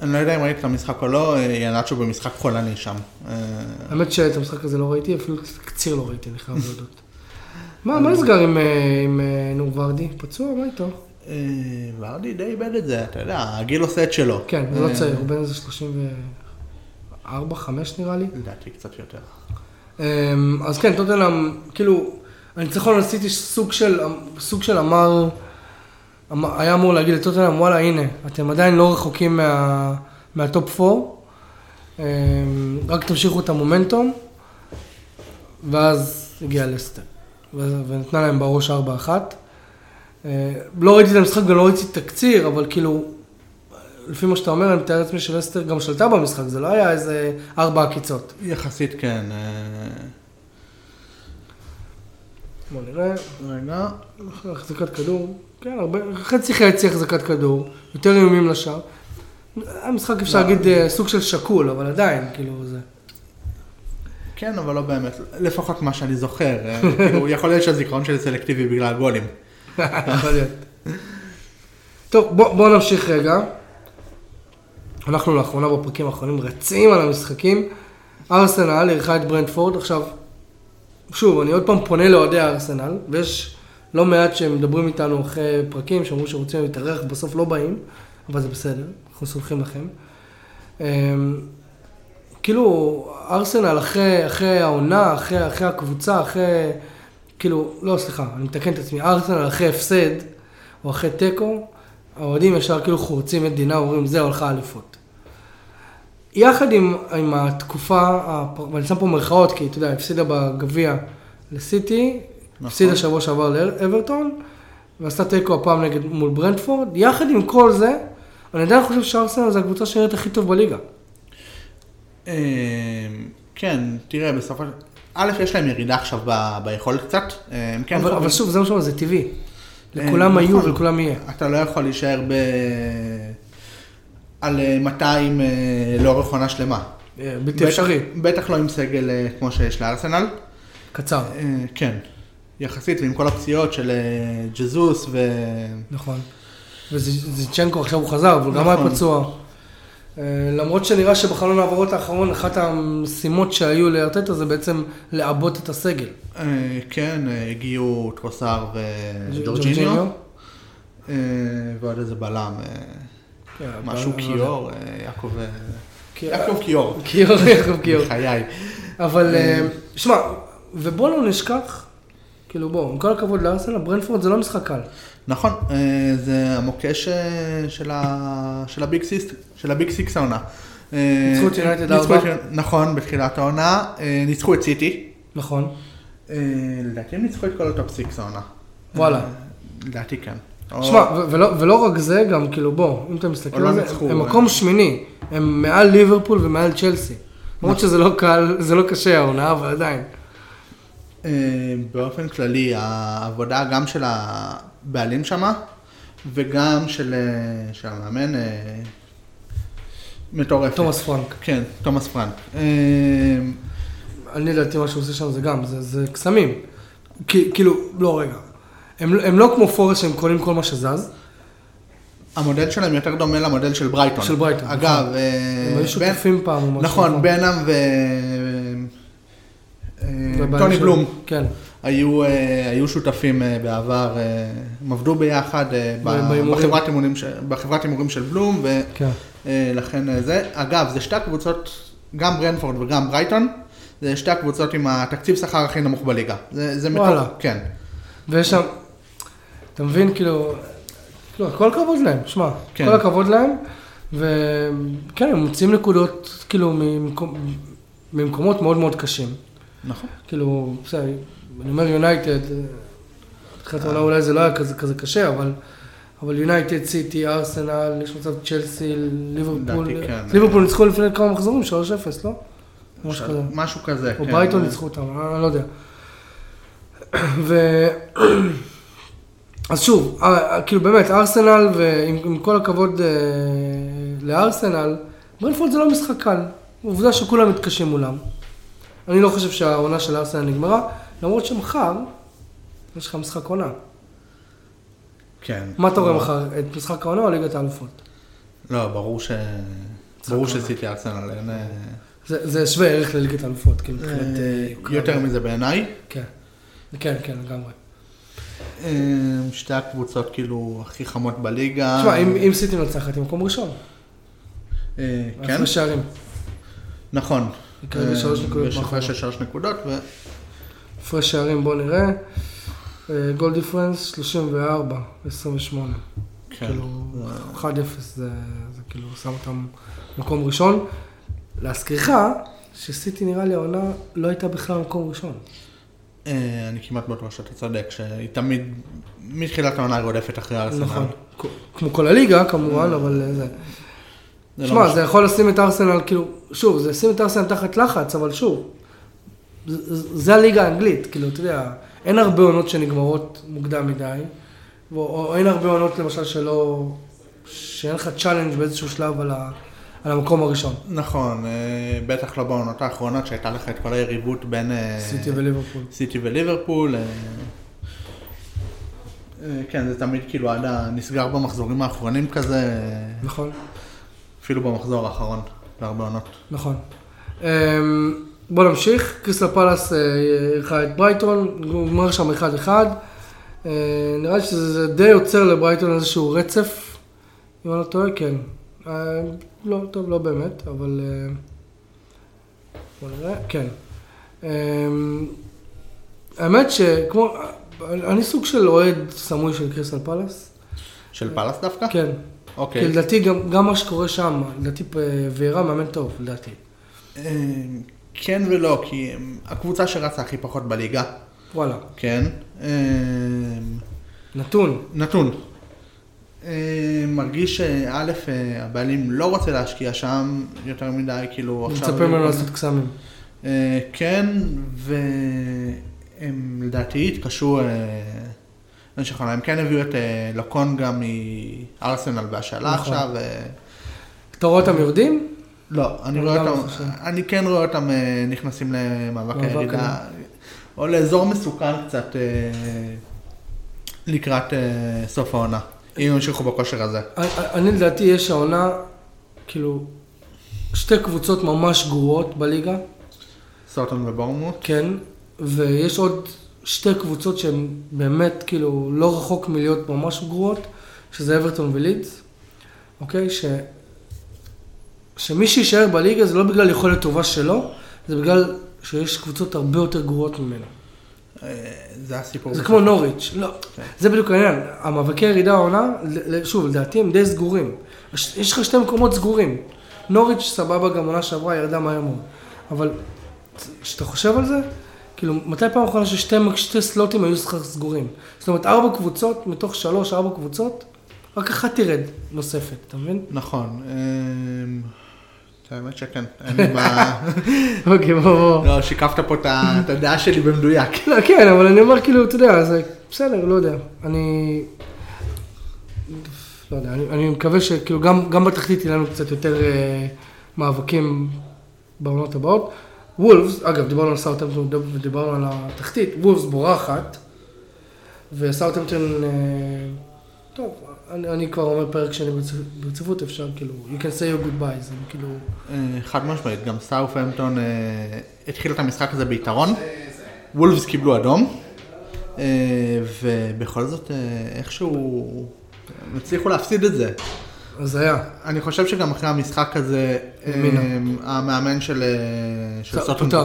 אני לא יודע אם ראית את המשחק או לא, ינאצ'ו במשחק חולני שם. אה, האמת שאת המשחק הזה לא ראיתי, אפילו קציר לא ראיתי, אני חייב להודות. מה מה נסגר עם, אה, אה, נור ורדי? פצוע? מה איתו? אה, ורדי די איבד את זה, אתה יודע, הגיל עושה את שלו. כן, הוא לא צעיר, הוא בן איזה 34, 5 נראה לי. לדעתי קצת יותר. אמ, אז כן, טוטנאם, כאילו, הניצחון על סיטי סוג של, סוג של אמר, אמר- היה אמור להגיד לטוטנאם, וואלה, הנה, אתם עדיין לא רחוקים מה, מהטופ 4, אמ, רק תמשיכו את המומנטום, ואז הגיע לסטר, ונתנה להם בראש 4-1. אה, לא ראיתי את המשחק וגם לא ראיתי את התקציר, אבל כאילו, לפי מה שאתה אומר, אני מתאר לעצמי שלסטר גם שלטה במשחק, זה לא היה איזה ארבע עקיצות. יחסית כן. אה, בוא נראה. רגע. החזקת כדור, כן, הרבה, חצי חצי החזקת כדור, יותר איומים לשער. המשחק אפשר להגיד אה, סוג של שקול, אבל עדיין, כאילו זה. כן, אבל לא באמת, לפחות מה שאני זוכר. אה, כאילו, יכול להיות שהזיכרון שלי סלקטיבי בגלל גולים. [laughs] יכול להיות. טוב, בוא, בוא נמשיך רגע. אנחנו לאחרונה בפרקים האחרונים רצים על המשחקים. ארסנל אירחה את ברנדפורד, עכשיו, שוב, אני עוד פעם פונה לאוהדי הארסנל, ויש לא מעט שהם מדברים איתנו אחרי פרקים, שאמרו שרוצים להתארח, בסוף לא באים, אבל זה בסדר, אנחנו סולחים לכם. כאילו, ארסנל אחרי, אחרי העונה, אחרי, אחרי הקבוצה, אחרי, כאילו, לא, סליחה, אני מתקן את עצמי, ארסנל אחרי הפסד, או אחרי תיקו, האוהדים ישר כאילו חורצים את דינה, אומרים, זה הולכה אליפות. יחד עם, עם התקופה, ואני שם פה מירכאות, כי אתה יודע, הפסידה בגביע לסיטי, נכון. הפסידה שבוע שעבר לאברטון, ועשתה תיקו הפעם נגד מול ברנדפורד. יחד עם כל זה, אני עדיין חושב שארסנל זה הקבוצה שנראית הכי טוב בליגה. אה, כן, תראה, בסופו של... א', יש להם ירידה עכשיו ב- ביכולת קצת. אה, הם כן אבל, אבל שוב, זה מה שאומר, זה טבעי. אה, לכולם היו נכון. ולכולם יהיה. אתה לא יכול להישאר ב... על אה, 200 אה, לאורך עונה שלמה. אה, בלתי אפשרי. בטח לא עם סגל אה, כמו שיש לארסנל. קצר, אה, כן, יחסית, ועם כל הפציעות של אה, ג'זוס ו... נכון. וזיצ'נקו עכשיו הוא חזר, אבל גם היה נכון. פצוע. אה, למרות שנראה שבחלון העברות האחרון, אחת המשימות שהיו לארטטה זה בעצם לעבות את הסגל. אה, כן, אה, הגיעו טרוסר ג'ורג'יניו. וג'ורג'יניו. ועוד איזה בלם, כן, משהו קיור, יעקב... יעקב קיור. קיור, יעקב קיור. בחיי. אבל, שמע, ובוא לא נשכח, כאילו בוא, עם כל הכבוד לארסנל, ברנפורד זה לא משחק קל. נכון, אה, זה המוקש אה, של ה- ה big six, של ה big six העונה. אה, ניצחו את יונייטד ארבע. נכון, בתחילת העונה. ניצחו את סיטי. נכון. לדעתי הם ניצחו את כל ה top six העונה. וואלה. לדעתי כן. שמע, ולא, רק זה, גם כאילו בוא, אם אתה מסתכל לא על זה, הם. מקום שמיני, הם מעל ליברפול ומעל צ'לסי. למרות שזה לא קל, זה לא קשה העונה, אבל עדיין. באופן כללי, העבודה גם של הבעלים שמה, וגם של אה, של המאמן, אה, מטורפת. תומאס פרנק. כן, תומאס פרנק. אה, אני לדעתי מה שהוא עושה שם זה גם, זה, זה קסמים. כי, כאילו, לא רגע. הם, הם לא כמו פורס שהם קונים כל מה שזז. המודל שלהם יותר דומה למודל של ברייטון. של ברייטון, אגב, נכון. אה, הם היו שותפים פעם משהו. נכון, בנאם ו... טוני בלום כן. היו, אה, היו שותפים אה, בעבר, אה, הם עבדו ביחד. בחברת הימורים של- בחברת הימורים של בלום, כן. ולכן אה, זה. אגב, זה שתי הקבוצות, גם ברנפורד וגם ברייטון, זה שתי הקבוצות עם התקציב שכר הכי נמוך בליגה. זה, זה וואלה. מטור- כן. ויש שם, אתה מבין, כאילו, כאילו, כל הכבוד להם, שמע, כן. כל הכבוד להם, וכן, הם מוצאים נקודות, כאילו, ממקום, ממקומות מאוד מאוד קשים. נכון. כאילו, בסדר, אני אומר יונייטד, בתחילת העונה אולי זה לא היה כזה, כזה קשה, אבל, אבל יונייטד, סיטי, ארסנל, יש מצב צ'לסי, ליברפול. ליברפול ניצחו לפני כמה מחזורים, 3-0, לא? משהו כזה. משהו כזה, או כן. ברייטון ניצחו אותם, אני לא יודע. ו... אז שוב, אה, כאילו באמת, ארסנל, ועם עם כל הכבוד אה, לארסנל, ברנפורד זה לא משחק קל. עובדה שכולם מתקשים מולם. אני לא חושב שהעונה של ארסנל נגמרה, למרות שמחר יש לך משחק עונה. כן. מה אתה רואה מחר? את משחק העונה או ליגת האלופות? לא, ברור ש... ברור. שסיטי ארסנל, אין... אה, זה, שווה ערך לליגת האלופות, כאילו, מבחינת... אה, אה. יותר מזה בעיניי. כן, כן, כן, לגמרי. שתי הקבוצות כאילו הכי חמות בליגה. תשמע, אם, סיטי מנצחת, היא מקום ראשון. כן, הפרש שערים. נכון. היא כרגע שלוש נקודות יש. הפרש של שלוש נקודות. הפרש שערים, בוא נראה. גול דיפרנס 34, 28. כן. כאילו, 1-0 זה, זה כאילו שם אותם מקום ראשון. להזכירך, שסיטי נראה לי העונה לא הייתה בכלל מקום ראשון. אה, אני כמעט בטוח שאתה צודק, שהיא תמיד, מתחילת העונה רודפת אחרי ארסנל. נכון. כמו כל הליגה כמובן, אבל אה, זה... לא שמע. זה יכול לשים את ארסנל, כאילו, שוב, זה ישים את ארסנל תחת לחץ, אבל שוב, זה, הליגה האנגלית, כאילו, אתה יודע, אין הרבה עונות שנגמרות מוקדם מדי, או, או אין הרבה עונות למשל שלא, שאין לך challenge באיזשהו שלב על, ה, על המקום הראשון, נכון, אה, בטח לא בעונות האחרונות שהייתה לך את כל היריבות בין... אה, סיטי וליברפול. סיטי וליברפול. אה, אה, כן, זה תמיד כאילו עד הנסגר במחזורים האחרונים כזה, אה, נכון, אפילו במחזור האחרון, בהרבה עונות. נכון. בוא נמשיך, קריסטל פלאס אה, אירחה את ברייטון, גמר שם 1-1. אה, נראה לי שזה די יוצר לברייטון איזשהו רצף, אם אני לא טועה, כן. אה, לא, טוב, לא באמת, אבל... בוא נראה, כן. האמת שכמו, אני סוג של אוהד סמוי של קריסטל פלאס. של פלאס דווקא? כן. כי אוקיי. לדעתי גם, גם מה שקורה שם, לדעתי ויירה מאמן טוב, לדעתי. כן ולא, כי אה, הקבוצה שרצה הכי פחות בליגה, וואלה. כן. אה, נתון. נתון. אה, מרגיש שא', אה, הבעלים לא רוצה להשקיע שם יותר מדי, כאילו עכשיו... מצפה ממנו לעשות קסמים. אה, כן, והם לדעתי התקשו, אה, במשך העונה, הם כן הביאו את לקונגה מארסנל בהשאלה נכון. עכשיו. אתה רואה אותם יורדים? לא, אני רואה לא אותם, חושב. אני כן רואה אותם אה, נכנסים למאבק מאבק הירידה, או לאזור מסוכן קצת אה, לקראת אה, סוף העונה, אם ימשיכו בכושר הזה. אני- לדעתי יש העונה, כאילו, שתי קבוצות ממש גרועות בליגה, סוטון ובורמוט. כן, ויש עוד שתי קבוצות שהן באמת, כאילו, לא רחוק מלהיות ממש גרועות, שזה אברטון ולידס, אוקיי? שמי שיישאר בליגה זה לא בגלל יכולת טובה שלו, זה בגלל שיש קבוצות הרבה יותר גרועות ממנו. אה, זה הסיפור. זה כמו נוריץ', לא, כן. זה בדיוק העניין, המאבקי ירידה העונה, שוב, לדעתי הם די סגורים. יש לך שתי מקומות סגורים. נוריץ' סבבה, גם עונה שעברה ירדה מהר מאוד. אבל כשאתה חושב על זה, כאילו, מתי פעם אחרונה ששתי שתי סלוטים היו לך סגורים? זאת אומרת, ארבע קבוצות, מתוך שלוש, ארבע קבוצות, רק אחת תרד נוספת, אתה מבין? נכון. האמת שכן, אין לי מה... [laughs] אוקיי, בוא, בוא. לא, שיקפת פה את הדעה שלי במדויק. [laughs] לא, כן, אבל אני אומר, כאילו, אתה יודע, זה בסדר, לא יודע. אני... לא יודע, אני, אני מקווה שכאילו גם, גם בתחתית יהיה לנו קצת יותר אה, מאבקים בעונות הבאות. וולפס, אגב, דיברנו על סאוטהמפטון ודיברנו על התחתית, וולפס בורחת, וסאוטהמפטון, אה, טוב, אני, אני כבר אומר פרק שני ברצ- ברציפות, אפשר כאילו, you can say your goodbye, זה כאילו, אה, חד משמעית, גם סאופהמפטון אה, התחיל את המשחק הזה ביתרון. וולפס קיבלו אדום. אה, ובכל זאת, אה, איכשהו הם הצליחו להפסיד את זה. אז היה. אני חושב שגם אחרי המשחק הזה, אה. המאמן של אה, סוטון פוטר.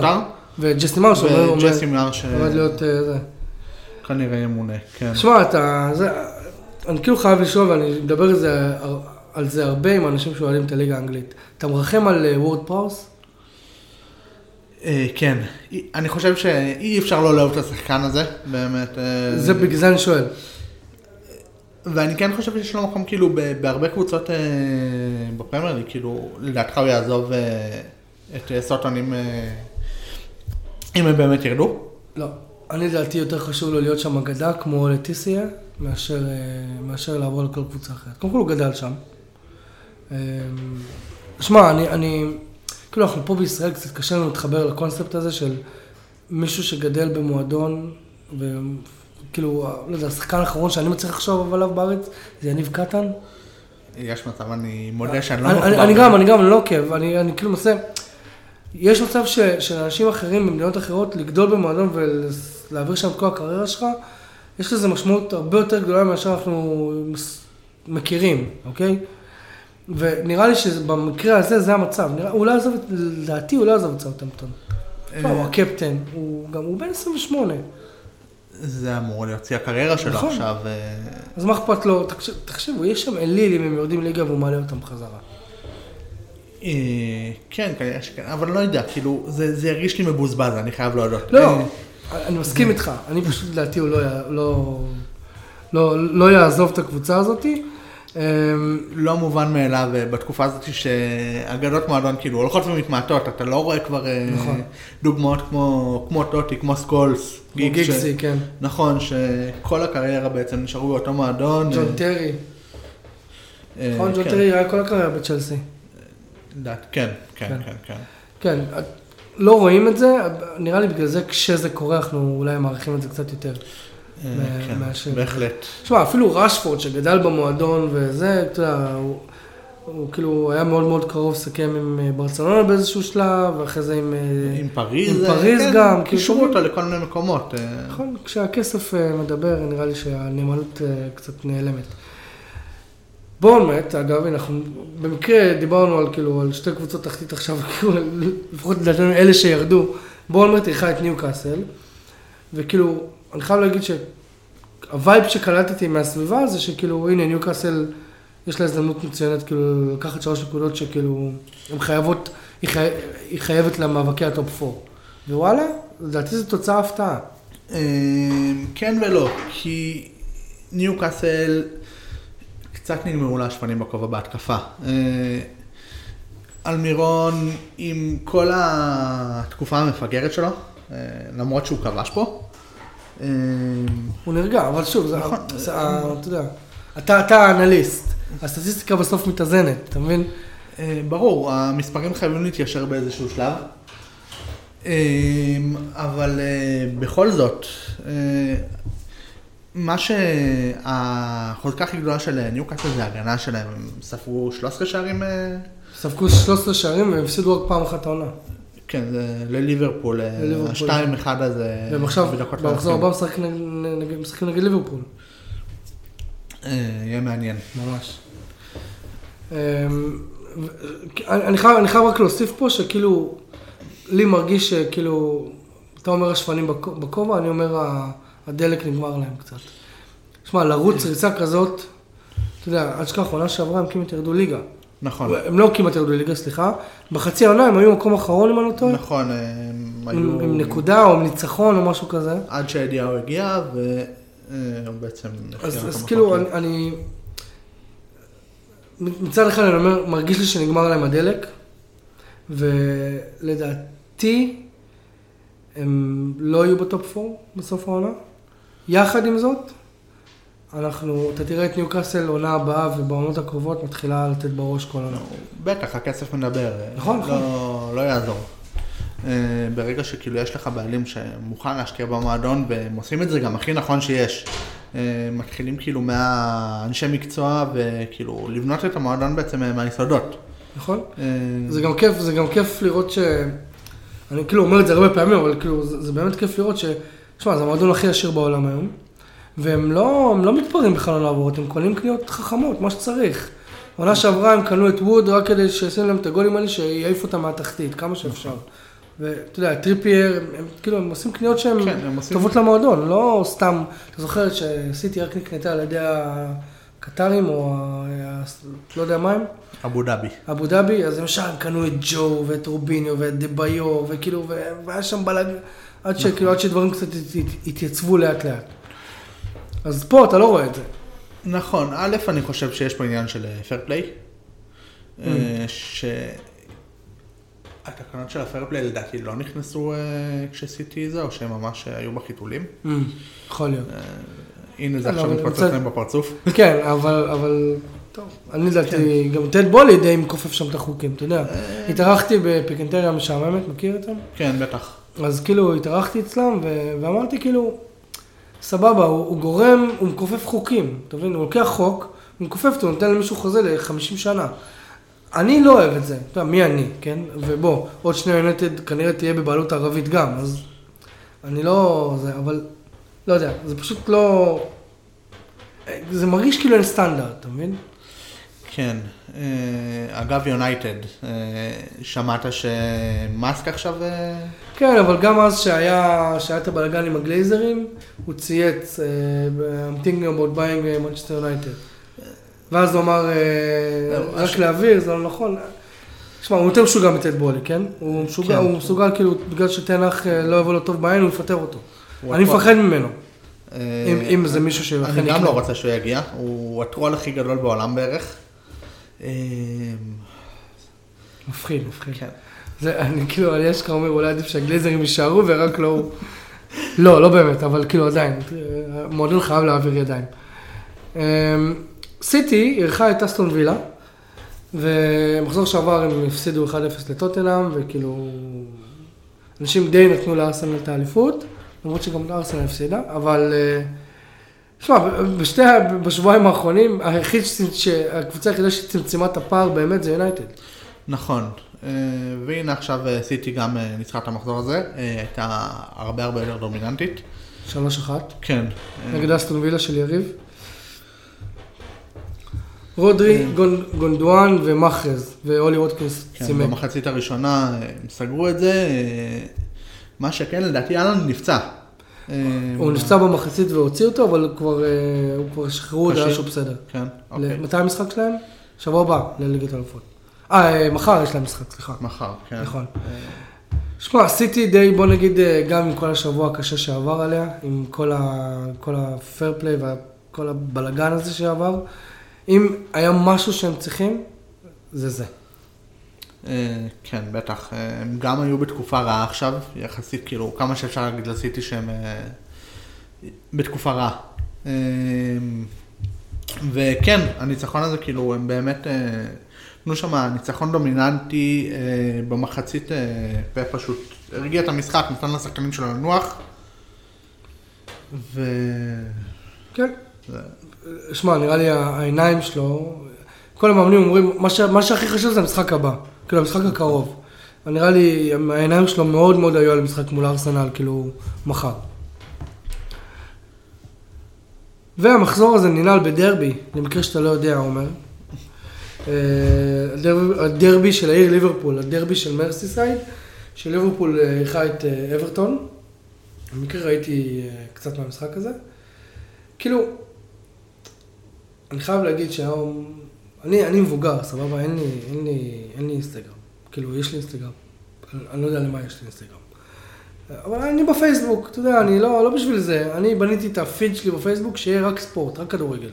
מרש וג'סי מאר עומד להיות אה, זה. שכנראה ימונה, כן. שמע, אתה, זה, אני כאילו חייב לשאול, ואני מדבר על זה, על זה הרבה עם אנשים שאוהדים את הליגה האנגלית. אתה מרחם על וורד פראוס? אה, כן, אני חושב שאי אפשר לא לאהוב את השחקן הזה, באמת. אה, זה בגלל זה אני שואל. ואני כן חושב שיש לו מקום כאילו בהרבה קבוצות אה, בפרמייר ליג, כאילו לדעתך הוא יעזוב אה, את סוטון אם, אם הם באמת ירדו? לא. אני לדעתי יותר חשוב לו להיות שם אגדה כמו לטיסיה, מאשר, אה, מאשר לעבור לכל קבוצה אחרת. קודם כל הוא גדל שם. אה, שמע, אני, אני, כאילו אנחנו פה בישראל קצת קשה לנו להתחבר לקונספט הזה של מישהו שגדל במועדון, וכאילו, לא יודע, השחקן האחרון שאני מצליח לחשוב עליו בארץ, זה יניב קטן. יש מצב, אני מודה שאני לא אני- מחובר. אני אני גם, אני גם לא עוקב, אני אני כאילו מנסה, יש מצב ש- של אנשים אחרים במדינות אחרות לגדול במועדון ולהעביר שם את כל הקריירה שלך, יש לזה משמעות הרבה יותר גדולה מאשר אנחנו מכירים, אוקיי? ונראה לי שבמקרה הזה זה המצב, נראה, הוא לא עזב, לדעתי הוא לא עזב את סאוטהמפטון. אה, הוא הקפטן, הוא גם, הוא בן 28, זה אמור להיות שיא הקריירה שלו נכון. עכשיו. אה, אז מה אכפת לו, תקשיב- תחשבו, יש שם אליל אם הם יורדים ליגה והוא מעלה אותם בחזרה. אה, כן, כנראה שכן, אבל לא יודע, כאילו, זה זה הרגיש לי מבוזבז, אני חייב להודות. לא, אני מסכים איתך, אני פשוט לדעתי הוא לא, לא, לא, לא יעזוב את הקבוצה הזאתי. אמ, לא מובן מאליו אה, בתקופה הזאת שאגדות מועדון כאילו הולכות ומתמעטות, אתה לא רואה כבר אה, נכון. דוגמאות כמו, כמו טוטי, כמו סקולס, גיגס, כן. נכון, שכל הקריירה בעצם נשארו באותו מועדון. ג'ון אה, טרי, נכון? ג'ון כן, טרי היה כל הקריירה בצ'לסי. כן, כן, כן. כן, כן. כן, לא רואים את זה, נראה לי בגלל זה כשזה קורה אנחנו אולי מעריכים את זה קצת יותר. אה, כן, בהחלט. תשמע, אפילו רשפורד שגדל במועדון וזה, אתה יודע, הוא, הוא כאילו היה מאוד מאוד קרוב לסכם עם אה, ברצלונה באיזשהו שלב, ואחרי זה עם... אה, עם פריז, עם פריז כן, גם, כאילו, קישרו. אותו לכל מיני מקומות. נכון, כשהכסף מדבר, נראה לי שהנאמנות קצת נעלמת. בורנמט, אגב, אנחנו במקרה דיברנו על כאילו, על שתי קבוצות תחתית עכשיו, [laughs] כאילו, לפחות לדעתנו אלה שירדו, בורנמט אירחה את ניוקאסל, וכאילו, אני חייב להגיד שה vibe שקלטתי מהסביבה זה שכאילו, הנה ניוקאסל, יש לה הזדמנות מצוינת כאילו לקחת שלוש נקודות שכאילו, הן חייבות, היא, חי... היא חייבת למאבקי ה top 4. ווואלה, לדעתי זו תוצאה הפתעה. אה, כן ולא, כי ניוקאסל קצת נגמרו לה השפנים בכובע בהתקפה. אה, אלמירון עם כל התקופה המפגרת שלו, אה, למרות שהוא כבש פה. אה, הוא נרגע, אבל שוב, זה, נכון. זה, אתה יודע, אתה, אתה האנליסט, הסטטיסטיקה בסוף מתאזנת, אתה מבין? ברור, המספרים חייבים להתיישר באיזשהו שלב. אבל בכל זאת, מה שהחוזקה הכי גדולה של ניוקאסל זה ההגנה שלהם, הם ספרו 13 שערים, אה, ספגו 13 שערים והם הפסידו רק פעם אחת העונה. כן, זה לליברפול, אה, לליברפול. השתיים אחד הזה, והם עכשיו, במחזור. הבא משחקים נגד ליברפול. אה, יהיה מעניין. ממש. אמ, אני חייב, אני חייב רק להוסיף פה שכאילו, לי מרגיש שכאילו, אתה אומר השפנים בכ- בכובע, אני אומר הדלק נגמר להם קצת. שמע, לרוץ ריצה כזאת, אתה יודע, אל תשכח, עונה שעברה הם כמעט ירדו ליגה. נכון, הם לא כמעט ירדו ליגה, סליחה. בחצי העונה הם היו מקום אחרון, אם אני לא טועה. נכון, אה, הם היו... עם, עם נקודה או עם ניצחון או משהו כזה. עד שהדיהו הגיע, והוא בעצם... אז, אז כאילו. אני, אני... מצד אחד אני אומר, מרגיש לי שנגמר להם הדלק, ולדעתי, הם לא יהיו בטופ 4 בסוף העונה. יחד עם זאת, אנחנו, אתה תראה את ניוקאסל עונה הבאה ובעונות הקרובות מתחילה לתת בראש כל עונה. בטח, הכסף מדבר. נכון, לא, נכון. לא יעזור. אה, ברגע שכאילו יש לך בעלים שמוכן להשקיע במועדון, והם עושים את זה גם הכי נכון שיש. אה, מתחילים כאילו מהאנשי מקצוע, וכאילו לבנות את המועדון בעצם מהיסודות. נכון? אה, זה גם כיף, זה גם כיף לראות ש... אני כאילו אומר את זה הרבה פעמים, אבל כאילו, זה, זה באמת כיף לראות ש... תשמע, זה המועדון הכי עשיר בעולם היום, והם לא, לא מתפרעים בכלל על העברות, הם קונים קניות חכמות, מה שצריך. בעונה שעברה הם קנו את ווד רק כדי שישימו להם את הגולים האלה, שיעיפו אותם מהתחתית, כמה שאפשר. ואתה יודע, טריפייר, הם, כאילו, הם עושים קניות שהן כן, עושים- טובות למועדון, לא סתם, אתה זוכר שסיטי רק נקנתה על ידי הקטארים, או ה... לא יודע מה הם? אבו דאבי. אבו דאבי, אז הם קנו את ג'ו ואת רוביניו ואת אדבאיור, וכאילו, והיה שם בלגן, עד שכאילו, עד שדברים קצת הת- הת- התייצבו לאט לאט. אז פה אתה לא רואה את זה. נכון, א', אני חושב שיש פה עניין של fair play. Mm. שהתקנות של ה fair play לדעתי לא נכנסו אה, כשסיטי זה, או שהם ממש אה, היו בחיתולים. יכול להיות. הנה זה לא, עכשיו מתפוצץ להם בפרצוף. [laughs] כן, אבל, אבל, טוב, אני לדעתי, גם טד בולי די מכופף שם את החוקים, אתה יודע. התארחתי בפיקנטריה משעממת, מכיר אותם? כן, בטח. אז כאילו התארחתי אצלם ואמרתי כאילו, סבבה, הוא, הוא גורם, הוא מכופף חוקים, אתה מבין? הוא לוקח חוק, הוא מכופף אותו, נותן למישהו חוזה ל-50 שנה. אני לא אוהב את זה, אתה יודע, מי אני, כן? ובוא, עוד שנייה יונטד כנראה תהיה בבעלות ערבית גם, אז אני לא... זה, אבל לא יודע, זה פשוט לא... זה מרגיש כאילו אין סטנדרט, אתה מבין? כן. אה, אגב, יונייטד, אה, שמעת שמאסק עכשיו... אה, כן, אבל גם אז שהיה, שהיה את הבלאגן עם הגלייזרים, הוא צייץ, I'm thinking about buying Manchester United. ואז הוא אמר, זהו, רק להעביר, זה לא נכון. שמע, הוא יותר משוגע מטד בולי, כן? הוא משוגע, כן. הוא מסוגל כאילו, בגלל שתנח לא יבוא לו טוב בעין, הוא יפטר אותו. אני מפחד ממנו, אה, אם- זה מישהו שאכן אני גם. לא רוצה שהוא יגיע, הוא הטרול הכי גדול בעולם בערך. אה, מפחיד, מפחיד. כן. זה, אני כאילו, אני אשכרה אומר, אולי עדיף שהגלייזרים יישארו ורק לא הוא. לא, לא באמת, אבל כאילו עדיין, המועדון חייב להעביר ידיים. אמ, סיטי אירחה את אסטון וילה, ומחזור שעבר הם הפסידו 1-0 לטוטנאם, וכאילו, אנשים די נתנו לארסנל את האליפות, למרות שגם ארסנל הפסידה, אבל... אה, שמע, בשתי, בשבועיים האחרונים, היחיד, שהקבוצה היחידה שצמצמה את הפער באמת זה יונייטד. נכון. אה, והנה עכשיו אה, סיטי גם אה, ניצחה את המחזור הזה, אה, הייתה הרבה הרבה יותר דומיננטית. שלוש אחת. כן. אה, נגד אסטון וילה של יריב. רודרי, גונ- גונדואן ומאחז, ואולי ווטקינס כן, צימק. במחצית הראשונה אה, הם סגרו את זה. מה שכן, לדעתי אלן נפצע. אה, הוא נפצע במחצית והוציא אותו, אבל כבר, אה, הוא כבר שחררו הודעה כשיר? שהוא בסדר. כן, אוקיי. מתי המשחק שלהם? שבוע הבא, לליגת האלופות. אה, אה, מחר יש להם משחק, סליחה. מחר, כן. נכון. שמע, סיטי די, בוא נגיד, גם עם כל השבוע הקשה שעבר עליה, עם כל ה- כל הפייר פליי וכל הבלגן הזה שעבר, אם היה משהו שהם צריכים, זה זה. אה, כן, בטח. אה, הם גם היו בתקופה רעה עכשיו, יחסית, כאילו, כמה שאפשר להגיד לסיטי שהם אה, בתקופה רעה. וכן, הניצחון הזה, כאילו, הם באמת, נתנו שם ניצחון דומיננטי אה, במחצית, אה, ופשוט הרגיע את המשחק, נתן לשחקנים שלו לנוח. ו... כן. זה- שמע, נראה לי העיניים שלו, כל המאמנים אומרים, מה, ש, מה שהכי חשוב זה המשחק הבא, כאילו המשחק הקרוב. נראה לי, העיניים שלו מאוד מאוד היו על המשחק מול ארסנל, כאילו, מחר. והמחזור הזה ננעל בדרבי, למקרה שאתה לא יודע, עומר. אה, הדרבי, של העיר ליברפול, הדרבי של מרסיסייד, שליברפול אה, אירחה את אה, אברטון. במקרה ראיתי קצת מהמשחק הזה. כאילו, אני חייב להגיד שהיום, אני, אני מבוגר, סבבה? אין לי, אין לי, אין לי אינסטגרם. כאילו, יש לי אינסטגרם. אני, אני לא יודע למה יש לי אינסטגרם. אבל אני בפייסבוק, אתה יודע, אני לא, לא בשביל זה. אני בניתי את הפיד שלי בפייסבוק שיהיה רק ספורט, רק כדורגל.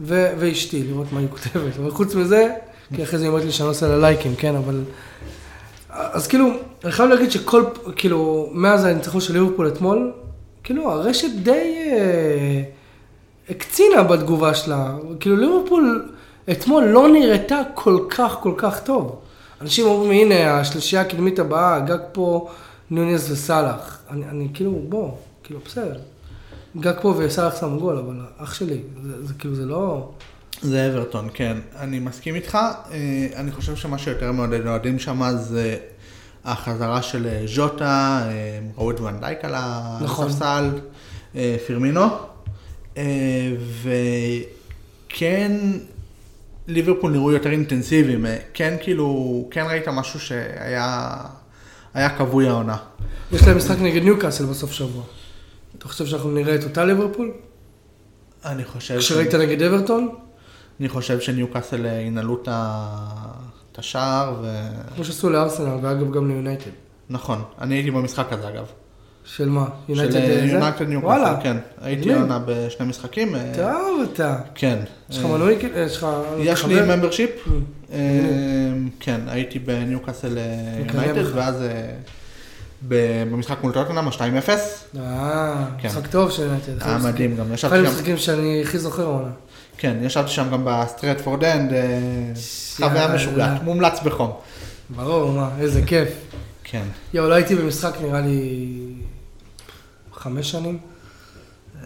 ו- ואשתי, לראות מה היא כותבת. אבל חוץ מזה, כי אחרי זה היא אומרת לי שאני עושה לה לייקים, כן, אבל... אז כאילו, אני חייב להגיד שכל, כאילו, מאז הניצחון של ליברפול אתמול, כאילו, הרשת די אה, הקצינה בתגובה שלה. כאילו, ליברפול אתמול לא נראתה כל כך, כל כך טוב. אנשים אומרים, הנה, השלישייה הקדמית הבאה, גג פה, נוניס וסאלח. אני, אני כאילו, בוא, כאילו, בסדר. גג פה וסאלח שם גול, אבל אח שלי, זה, זה כאילו, זה לא... זה אברטון, כן. אני מסכים איתך. אה, אני חושב שמה שיותר מעודד אוהדים שם זה החזרה של אה, ז'וטה, אה, ראו את ונדייק על נכון. הספסל, פירמינו. אה, וכן, ליברפול נראו יותר אינטנסיביים. כן, כאילו, כן ראית משהו שהיה היה כבוי העונה. יש להם משחק נגד ניוקאסל בסוף שבוע. אתה חושב שאנחנו נראה את אותה ליברפול? אני חושב, ש... כשראית נגד אברטון? אני חושב שניוקאסל אה, ינעלו את השער, ו... כמו שעשו לארסנל, ואגב גם ליונייטד. נכון, אני הייתי במשחק הזה אגב. של מה? של יונייטד ניוקאסל, וואלה. כן. הייתי. העונה בשני משחקים. אה, טוב אתה. כן. יש לך אה, מנוי? אה, יש לך... יש? לי membership. כן, הייתי בניוקאסל אה, מקנא יונייטד. ואז במשחק מול טוטנאם, ה-2-0. אה, כן. משחק טוב של יונייטד. היה מדהים גם, אחד ישבתי שם, המשחקים שאני הכי זוכר העונה. כן, ישבתי שם גם בסטרטפורד אנד, אה, חוויה. משוגעת, מומלץ בחום. ברור, מה, איזה כיף. כן. יואו, לא הייתי במשחק נראה לי חמש שנים.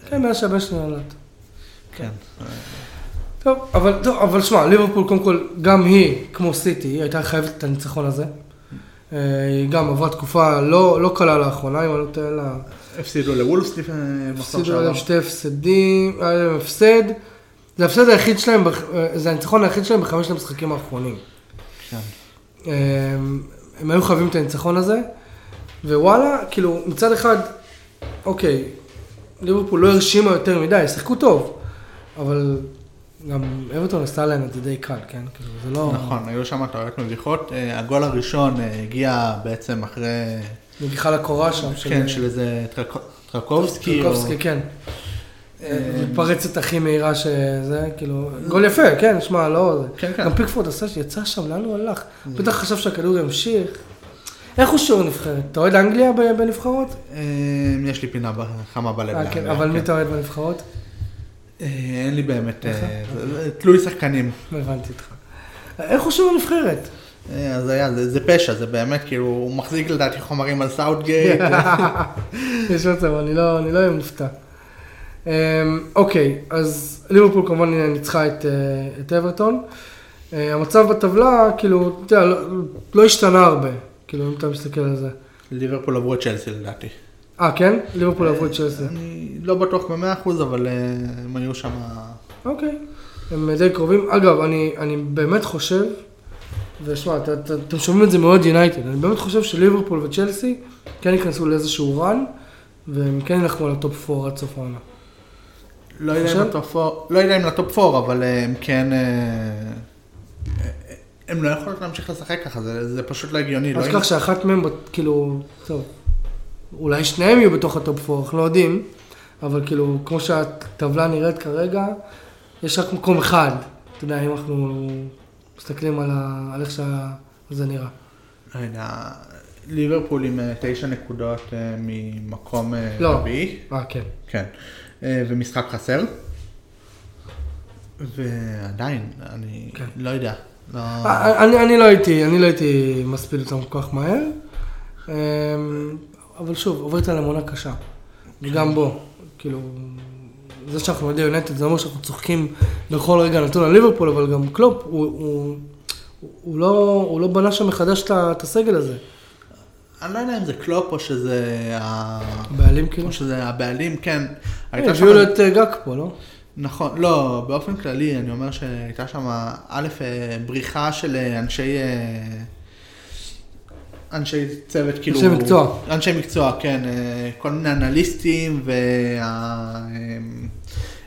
כן, מאז שהבן שלי נולד. כן. טוב, אבל, טוב, אבל שמע, ליברפול קודם כל, גם היא, כמו סיטי, היא הייתה חייבת את הניצחון הזה. אה, היא גם עברה תקופה לא, לא קלה לאחרונה, אם אני לא טועה לה... הפסידו לוולפס לפני מחזור הפסידו שעבר. להם שתי הפסדים, היה להם הפסד. זה ההפסד היחיד שלהם, אה, זה הניצחון היחיד שלהם בחמשת המשחקים האחרונים. כן. אה, הם היו חייבים את הניצחון הזה, ווואלה, כאילו, מצד אחד, אוקיי, ליברפול לא הרשימה יותר מדי, שיחקו טוב, אבל גם אברטון עשתה להם את זה די קל, כן? כאילו, זה לא... נכון, היו שם טעויות מביכות. אה, הגול הראשון אה, הגיע בעצם אחרי, נגיחה לקורה שם. כן, של איזה טרק- טרקובסקי. טרקובסקי, כן. מתפרצת הכי מהירה שזה, כאילו, גול יפה, כן, שמע, לא... כן, כן. גם פיקפורד עשה, יצא שם, לאן הוא הלך? בטח חשב שהכדור ימשיך. איך הוא שוער נבחרת? אתה אוהד אנגליה בנבחרות? אה, יש לי פינה חמה בלב. אה, כן, לאנגליה, אבל מי כן. אתה אוהד בנבחרות? אה, אין לי באמת, זה תלוי שחקנים. הבנתי אותך. איך הוא שוער נבחרת? אז היה, זה, זה פשע, זה באמת, כאילו, הוא מחזיק לדעתי חומרים על סאוטגייט. [laughs] יש מצב, אני לא לא אהיה מופתע. אמ, אוקיי, אז ליברפול כמובן ניצחה את, את אברטון. המצב בטבלה, כאילו, אתה יודע, לא, לא השתנה הרבה, כאילו, אם אתה מסתכל על זה. ליברפול עברו את צ'לסי לדעתי. אה, כן? ליברפול עברו את צ'לסי. אני לא בטוח במאה אחוז, אבל אה, הם היו שם... אוקיי, הם די קרובים. אגב, אני, אני באמת חושב, ושמע, אתה- אתה- אתם שומעים את זה מאוד יונייטד, אני באמת חושב שליברפול וצ'לסי כן ייכנסו לאיזשהו run, והם כן ילכו על ה top 4 עד סוף העונה. לא יודע, אם? ל top לא ל top 4, אבל אה, הם כן... הם לא יכולות להמשיך לשחק ככה, זה, זה פשוט לא הגיוני. אל לא תשכח שאחת מהם, כאילו, טוב, אולי שניהם יהיו בתוך ה top 4, אנחנו לא יודעים, אבל כאילו, כמו שהטבלה נראית כרגע, יש רק מקום אחד, אתה יודע, אם אנחנו מסתכלים על, ה... על איך שזה נראה. לא יודע, ליברפול עם אה, תשע נקודות אה, ממקום אה, לא. רביעי. אה, כן. כן. ומשחק חסר. ועדיין, אני כן. לא יודע. לא... אה, אני, אני לא הייתי, אני לא הייתי מספיד אותם כל כך מהר, אמ, אבל שוב, עוברת עליהם עונה קשה. וגם בו, כאילו, זה שאנחנו אוהדי יונטד, זה אומר שאנחנו צוחקים בכל רגע נתון על ליברפול, אבל גם קלופ, הוא, הוא, הוא, לא, הוא לא בנה שם מחדש את הסגל הזה. אני לא יודע אם זה קלופ או שזה... ה- בעלים כאילו. או שזה הבעלים, כן. הביאו לו את גג פה, לא? נכון, לא, באופן כללי אני אומר שהייתה שם א', אה, בריחה של אה, אנשי... אה, אנשי צוות, כאילו... אנשי מקצוע. אנשי מקצוע, כן. כל מיני אנליסטים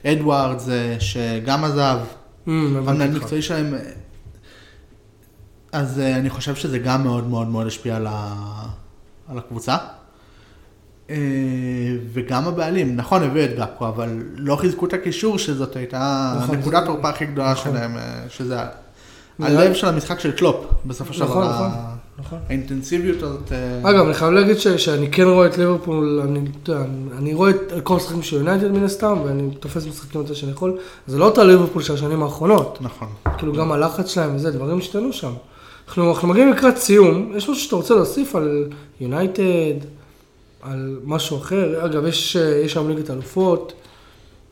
והאדוארדס שגם עזב, אמ, הבנתי המנהל. מקצועי שלהם. אז אני חושב שזה גם מאוד מאוד מאוד השפיע על, ה... על הקבוצה. אה, וגם הבעלים, נכון, הביאו את גפקו, אבל לא חיזקו את הקישור, שזאת הייתה נכון, נקודת זה- תורפה הכי גדולה נכון. שלהם, אה, שזה הלב של המשחק של קלופ, בסופו של נכון, דבר. נכון, נכון. האינטנסיביות הזאת. אה, אגב, אני חייב להגיד ש, שאני כן רואה את ליברפול, אני, אני רואה את כל המשחקים של יונייטד מן הסתם, ואני תופס משחקים יותר שאני יכול. זה לא אותה ליברפול של השנים האחרונות. נכון. כאילו גם הלחץ שלהם וזה, דברים השתנו שם. אנחנו, אנחנו מגיעים לקראת סיום, יש משהו שאתה רוצה להוסיף על יונייטד, על משהו אחר? אגב, יש, אה, שם ליגת אלופות,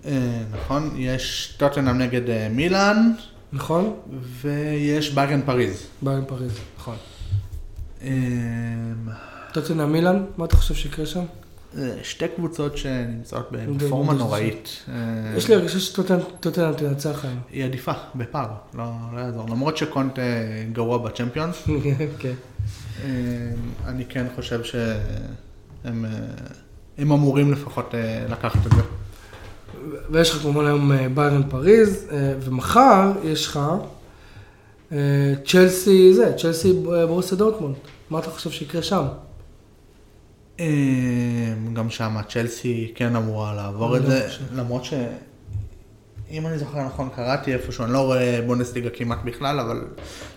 אה, נכון, יש טוטנאם נגד אה, מילאן, נכון? ויש ביירן פריז. ביירן פריז, נכון. אה, טוטנאם מילאן, מה אתה חושב שיקרה שם? שתי קבוצות שנמצאות בפורמה נוראית. יש לי הרגשה שטוטנאם תנצח היום. היא עדיפה, בפער, לא, לא יעזור. למרות שקונט גרוע בצ'מפיונס, [laughs] כן. אה, אני כן חושב שהם אה, הם אמורים לפחות אה, לקחת את זה. ויש לך כמובן היום אה, ביירן פריז, ומחר יש לך צ'לסי, זה, צ'לסי ברוסיה דורטמונד. מה אתה חושב שיקרה שם? גם שם צ'לסי כן אמורה לעבור את לא זה. למרות ש... אם אני זוכר נכון, קראתי איפשהו, אני לא רואה בונדסליגה כמעט בכלל, אבל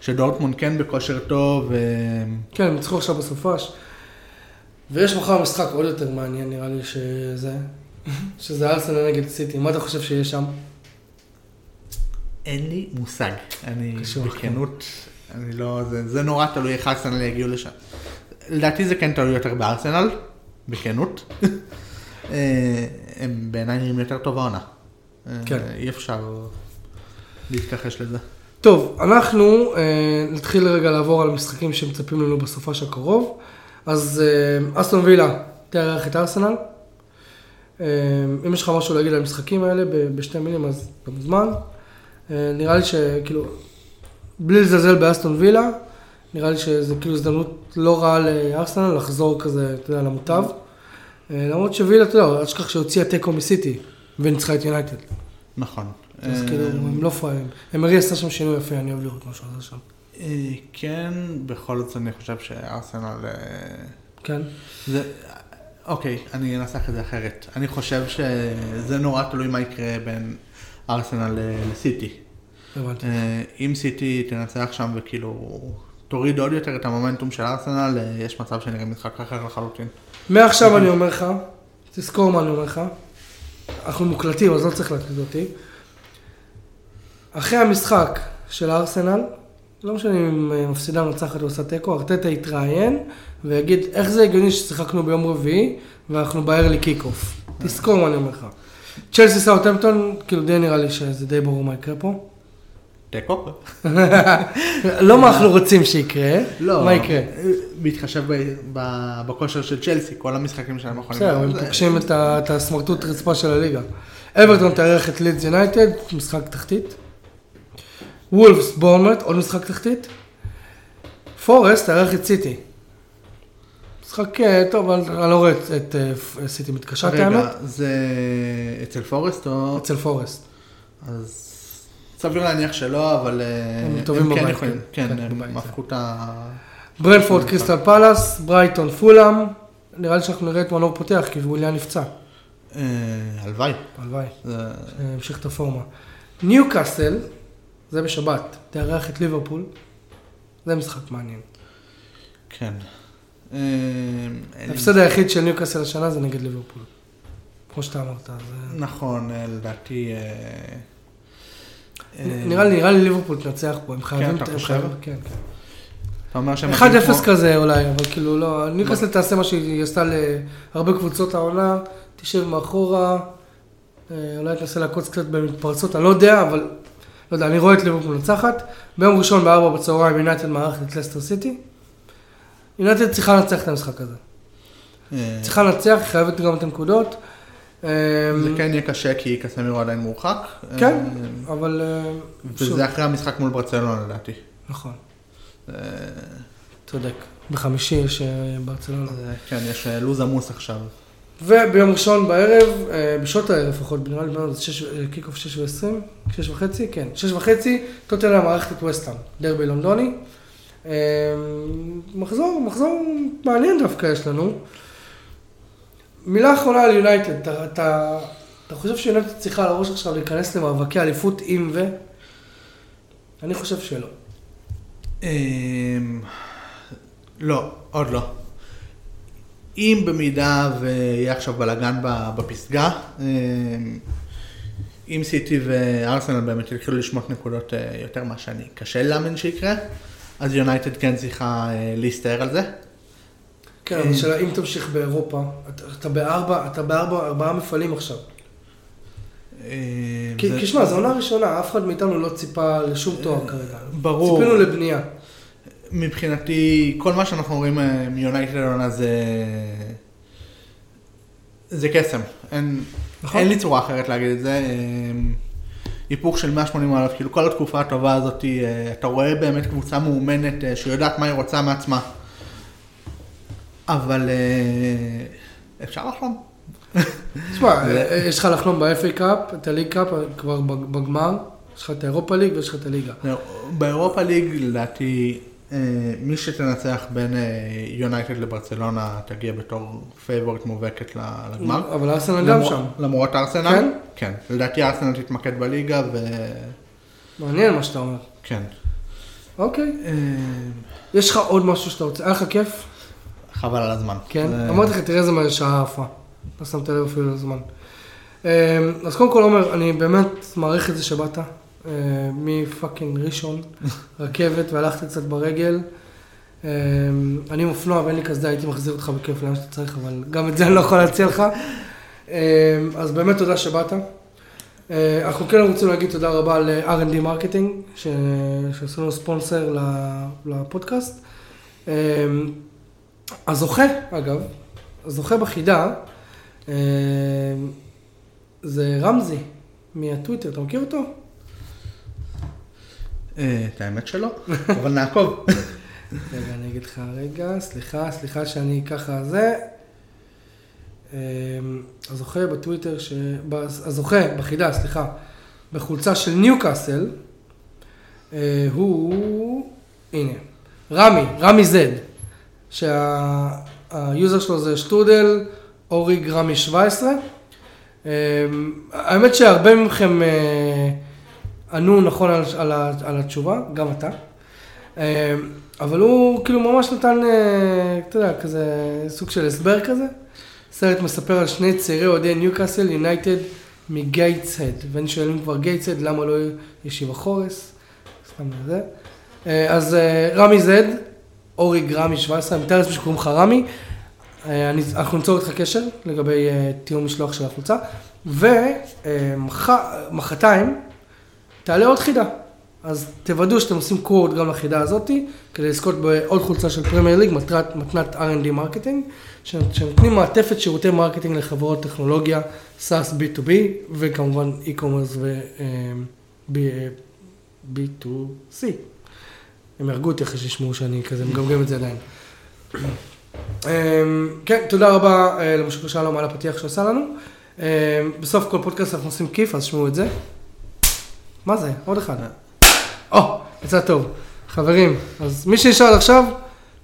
שדורטמונד כן בכושר טוב, כן, הם ניצחו עכשיו בסופש. ויש מחר משחק עוד יותר מעניין, נראה לי שזה, שזה ארסנל נגד סיטי. מה אתה חושב שיהיה שם? אין לי מושג. אני בכנות, אני לא, זה, זה נורא תלוי איך ארסנל יגיעו לשם. לדעתי זה כן תלוי יותר בארסנל, בכנות. [laughs] אה, הם בעיניי נראים יותר טוב העונה. אה, כן. אי אפשר... להתכחש לזה. טוב, אנחנו אה, נתחיל רגע לעבור על המשחקים שמצפים לנו בסופש הקרוב. אז אסטון וילה תארח את ארסנל. אה, אם יש לך משהו להגיד על המשחקים האלה בשתי מילים, אז אתה מוזמן. אה, נראה לי שכאילו, בלי לזלזל באסטון וילה, נראה לי שזה כאילו הזדמנות לא רעה לארסנל לחזור כזה, אתה יודע, למוטב. אה, למרות שווילה, אתה יודע, אל תשכח שהוציאה תיקו מסיטי וניצחה את יונייטד. נכון. אז כאילו, הם לא פראיירים. אמרי עשה שם שינוי יפה, אני אוהב לראות משהו עשה שם. אה, כן, בכל זאת אני חושב שארסנל... אה, כן? זה... אוקיי, אני אנסח את זה אחרת. אני חושב שזה נורא תלוי מה יקרה בין ארסנל ל- לסיטי. הבנתי. אה, אם סיטי תנצח שם וכאילו תוריד עוד יותר את המומנטום של ארסנל, אה, יש מצב שנראה משחק אחר לחלוטין. מעכשיו אני אומר לך, תזכור מה אני אומר לך, אנחנו מוקלטים, אז לא צריך להקליט אותי. אחרי המשחק של הארסנל, לא משנה אם אה, מפסידה מנצחת או עושה תיקו, ארטטה יתראיין ויגיד איך זה הגיוני ששיחקנו ביום רביעי ואנחנו ב early kick off. תזכור מה אני אומר לך. צ'לסי סאוטהמפטון, כאילו די נראה לי שזה די ברור מה יקרה פה. תיקו? [laughs] לא מה אנחנו רוצים שיקרה, לא. מה יקרה. בהתחשב ב- ב- בכושר של צ'לסי, כל המשחקים שלהם יכולים... בסדר, הם פוגשים את הסמרטוט רצפה של הליגה. אברטון תארח את לידס יונייטד, משחק תחתית. וולפס בורנמט, עוד משחק תחתית. פורסט תארח את סיטי. משחק אה, טוב, אבל אני לא רואה את- את אה, פ- סיטי מתקשה, את האמת. רגע, זה אצל פורסט או... אצל פורסט. אז סביר להניח שלא, אבל אה, הם טובים כן בבית, כן. כן, כן, הם הפכו את ה... ברנפורד קריסטל פאלאס, ברייטון פולאם. נראה לי שאנחנו נראה את מנור פותח, כי וויליאן נפצע. הלוואי. הלוואי. המשיך את הפורמה. ניו קאסל, זה בשבת, תארח את ליברפול. זה משחק מעניין. כן. אה, ההפסד היחיד של ניו קאסל השנה זה נגד ליברפול. כמו שאתה אמרת. אז, אה, נכון, אה, לדעתי... אה, אה, נראה לי, נראה לי ליברפול תנצח פה, הם חייבים... אתה הם חושב? כן, כן. אתה אומר שהם... 1-0 כזה אולי, אבל כאילו לא, ניו קאסל תעשה מה שהיא עשתה להרבה קבוצות העונה, תשב מאחורה, אולי תנסה לעקוץ קצת במתפרצות, אני לא יודע, אבל לא יודע, אני רואה את ליברפול מנצחת. ביום ראשון בארבע בצהריים יונייטד מארחת את לסטר סיטי. יונייטד צריכה לנצח את המשחק הזה. אה, צריכה לנצח, היא חייבת גם את הנקודות. אה, זה כן יהיה קשה כי קסמירו עדיין מורחק. כן, אה, אבל אה, וזה אחרי המשחק מול ברצלונה לדעתי. נכון, צודק. בחמישי יש ברצלונה. כן, יש לו"ז עמוס עכשיו. וביום ראשון בערב, אה, בשעות הערב לפחות, נראה לי בנו זה אה, kick off 6 ו-20, 6 וחצי, כן, 6 וחצי, טוטנאם מארחת את וסטהאם, דרבי לונדוני. אה, מחזור, מחזור מעניין דווקא יש לנו. מילה אחרונה על יונייטד, אתה, אתה, אתה חושב שיונייטד צריכה על הראש עכשיו להיכנס למאבקי אליפות עם ו? אני חושב שלא. אמ, לא, עוד לא. אם במידה ויהיה עכשיו בלאגן בפסגה, אמ, אם סיטי וארסנל באמת יתחילו לשמוט נקודות אה, יותר מה שאני קשה להאמין שיקרה, אז יונייטד כן צריכה אה, להסתער על זה. כן, אבל השאלה אם תמשיך באירופה, אתה, בארבע, אתה בארבע, ארבעה מפעלים עכשיו. כי שמע, זו עונה ראשונה, אף אחד מאיתנו לא ציפה לשום תואר כרגע. ברור. ציפינו לבנייה. מבחינתי, כל מה שאנחנו רואים אה, מיונייטד העונה זה... זה קסם. אין, נכון. אין לי צורה אחרת להגיד את זה. אה, היפוך של 180 אלף, כאילו כל התקופה הטובה הזאת, אה, אתה רואה באמת קבוצה מאומנת שיודעת מה היא רוצה מעצמה. אבל אפשר לחלום. תשמע, [laughs] יש לך לחלום ב-FA Cup, את ה League Cup כבר בג- בגמר, יש לך את ה Europa League ויש לך את הליגה. ב Europa League, לדעתי, מי שתנצח בין יונייטד לברצלונה תגיע בתור פייבוריט מובהקת לגמר. אבל ארסנל גם שם. למרות ארסנל? כן? כן. לדעתי ארסנל תתמקד בליגה ו... מעניין מה שאתה אומר. כן. אוקיי. אה, יש לך עוד משהו שאתה רוצה? היה לך כיף? חבל על הזמן. כן. אמרתי לך, תראה איזה מה שעה עפה. לא שמת לב אפילו לזמן. אה, אז קודם כל, עומר, אני באמת מעריך את זה שבאת. אה, מ fucking ראשון, [laughs] רכבת, והלכתי קצת ברגל. אה, אני עם אופנוע ואין לי קסדה, הייתי מחזיר אותך בכיף לאן שאתה צריך, אבל גם את זה אני לא יכול להציע לך. אה, אז באמת תודה שבאת. אנחנו כן רוצים להגיד תודה רבה ל- R&D Marketing, שעשו לנו ספונסר לפודקאסט. הזוכה, אגב, הזוכה בחידה, זה רמזי מהטוויטר, אתה מכיר אותו? את האמת שלא, אבל נעקוב. רגע, אני אגיד לך רגע, סליחה, סליחה שאני ככה זה. אה, הזוכה בטוויטר, ש... הזוכה בחידה, סליחה, בחולצה של ניוקאסל, אה, הוא, הנה, רמי, רמי זד, שהיוזר שלו זה שטרודל, אוריג רמי 17. אה, האמת שהרבה מכם אה, ענו נכון על, על, על התשובה, גם אתה. אה, אבל הוא כאילו ממש נתן, אה, אתה יודע, כזה סוג של הסבר כזה. סרט מספר על שני צעירי אוהדי ניוקאסל יונייטד מגייטס-הד. ואני שואל אם כבר גייטס-הד, למה לא ישיבה בוחרס? סתם זה. אה, אז אה, רמי זד, אורי גרמי 17, אני מתאר לעצמי שקוראים לך רמי. אני- אנחנו ניצור איתך קשר לגבי תיאום משלוח של החולצה. ומחרתיים תעלה עוד חידה. אז תוודאו שאתם עושים קוד גם לחידה הזאתי, כדי לזכות בעוד חולצה של פרמייר ליג, מטרת, מתנת R&D Marketing, שנותנים מעטפת שירותי marketing לחברות טכנולוגיה, SaaS B2B, וכמובן e-commerce ו-B2C. הם יהרגו אותי אחרי שישמעו שאני כזה מגמגם את זה עדיין. אמ, כן, תודה רבה אה, למשה שלום על הפתיח שעשה לנו. אמ, בסוף כל פודקאסט אנחנו עושים כיף, אז שמעו את זה. מה זה? עוד אחד. או, יצא טוב. חברים, אז מי שנשאר עכשיו,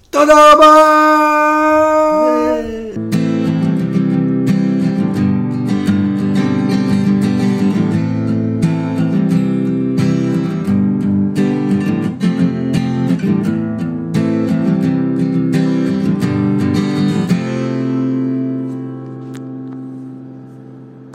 תודה רבה!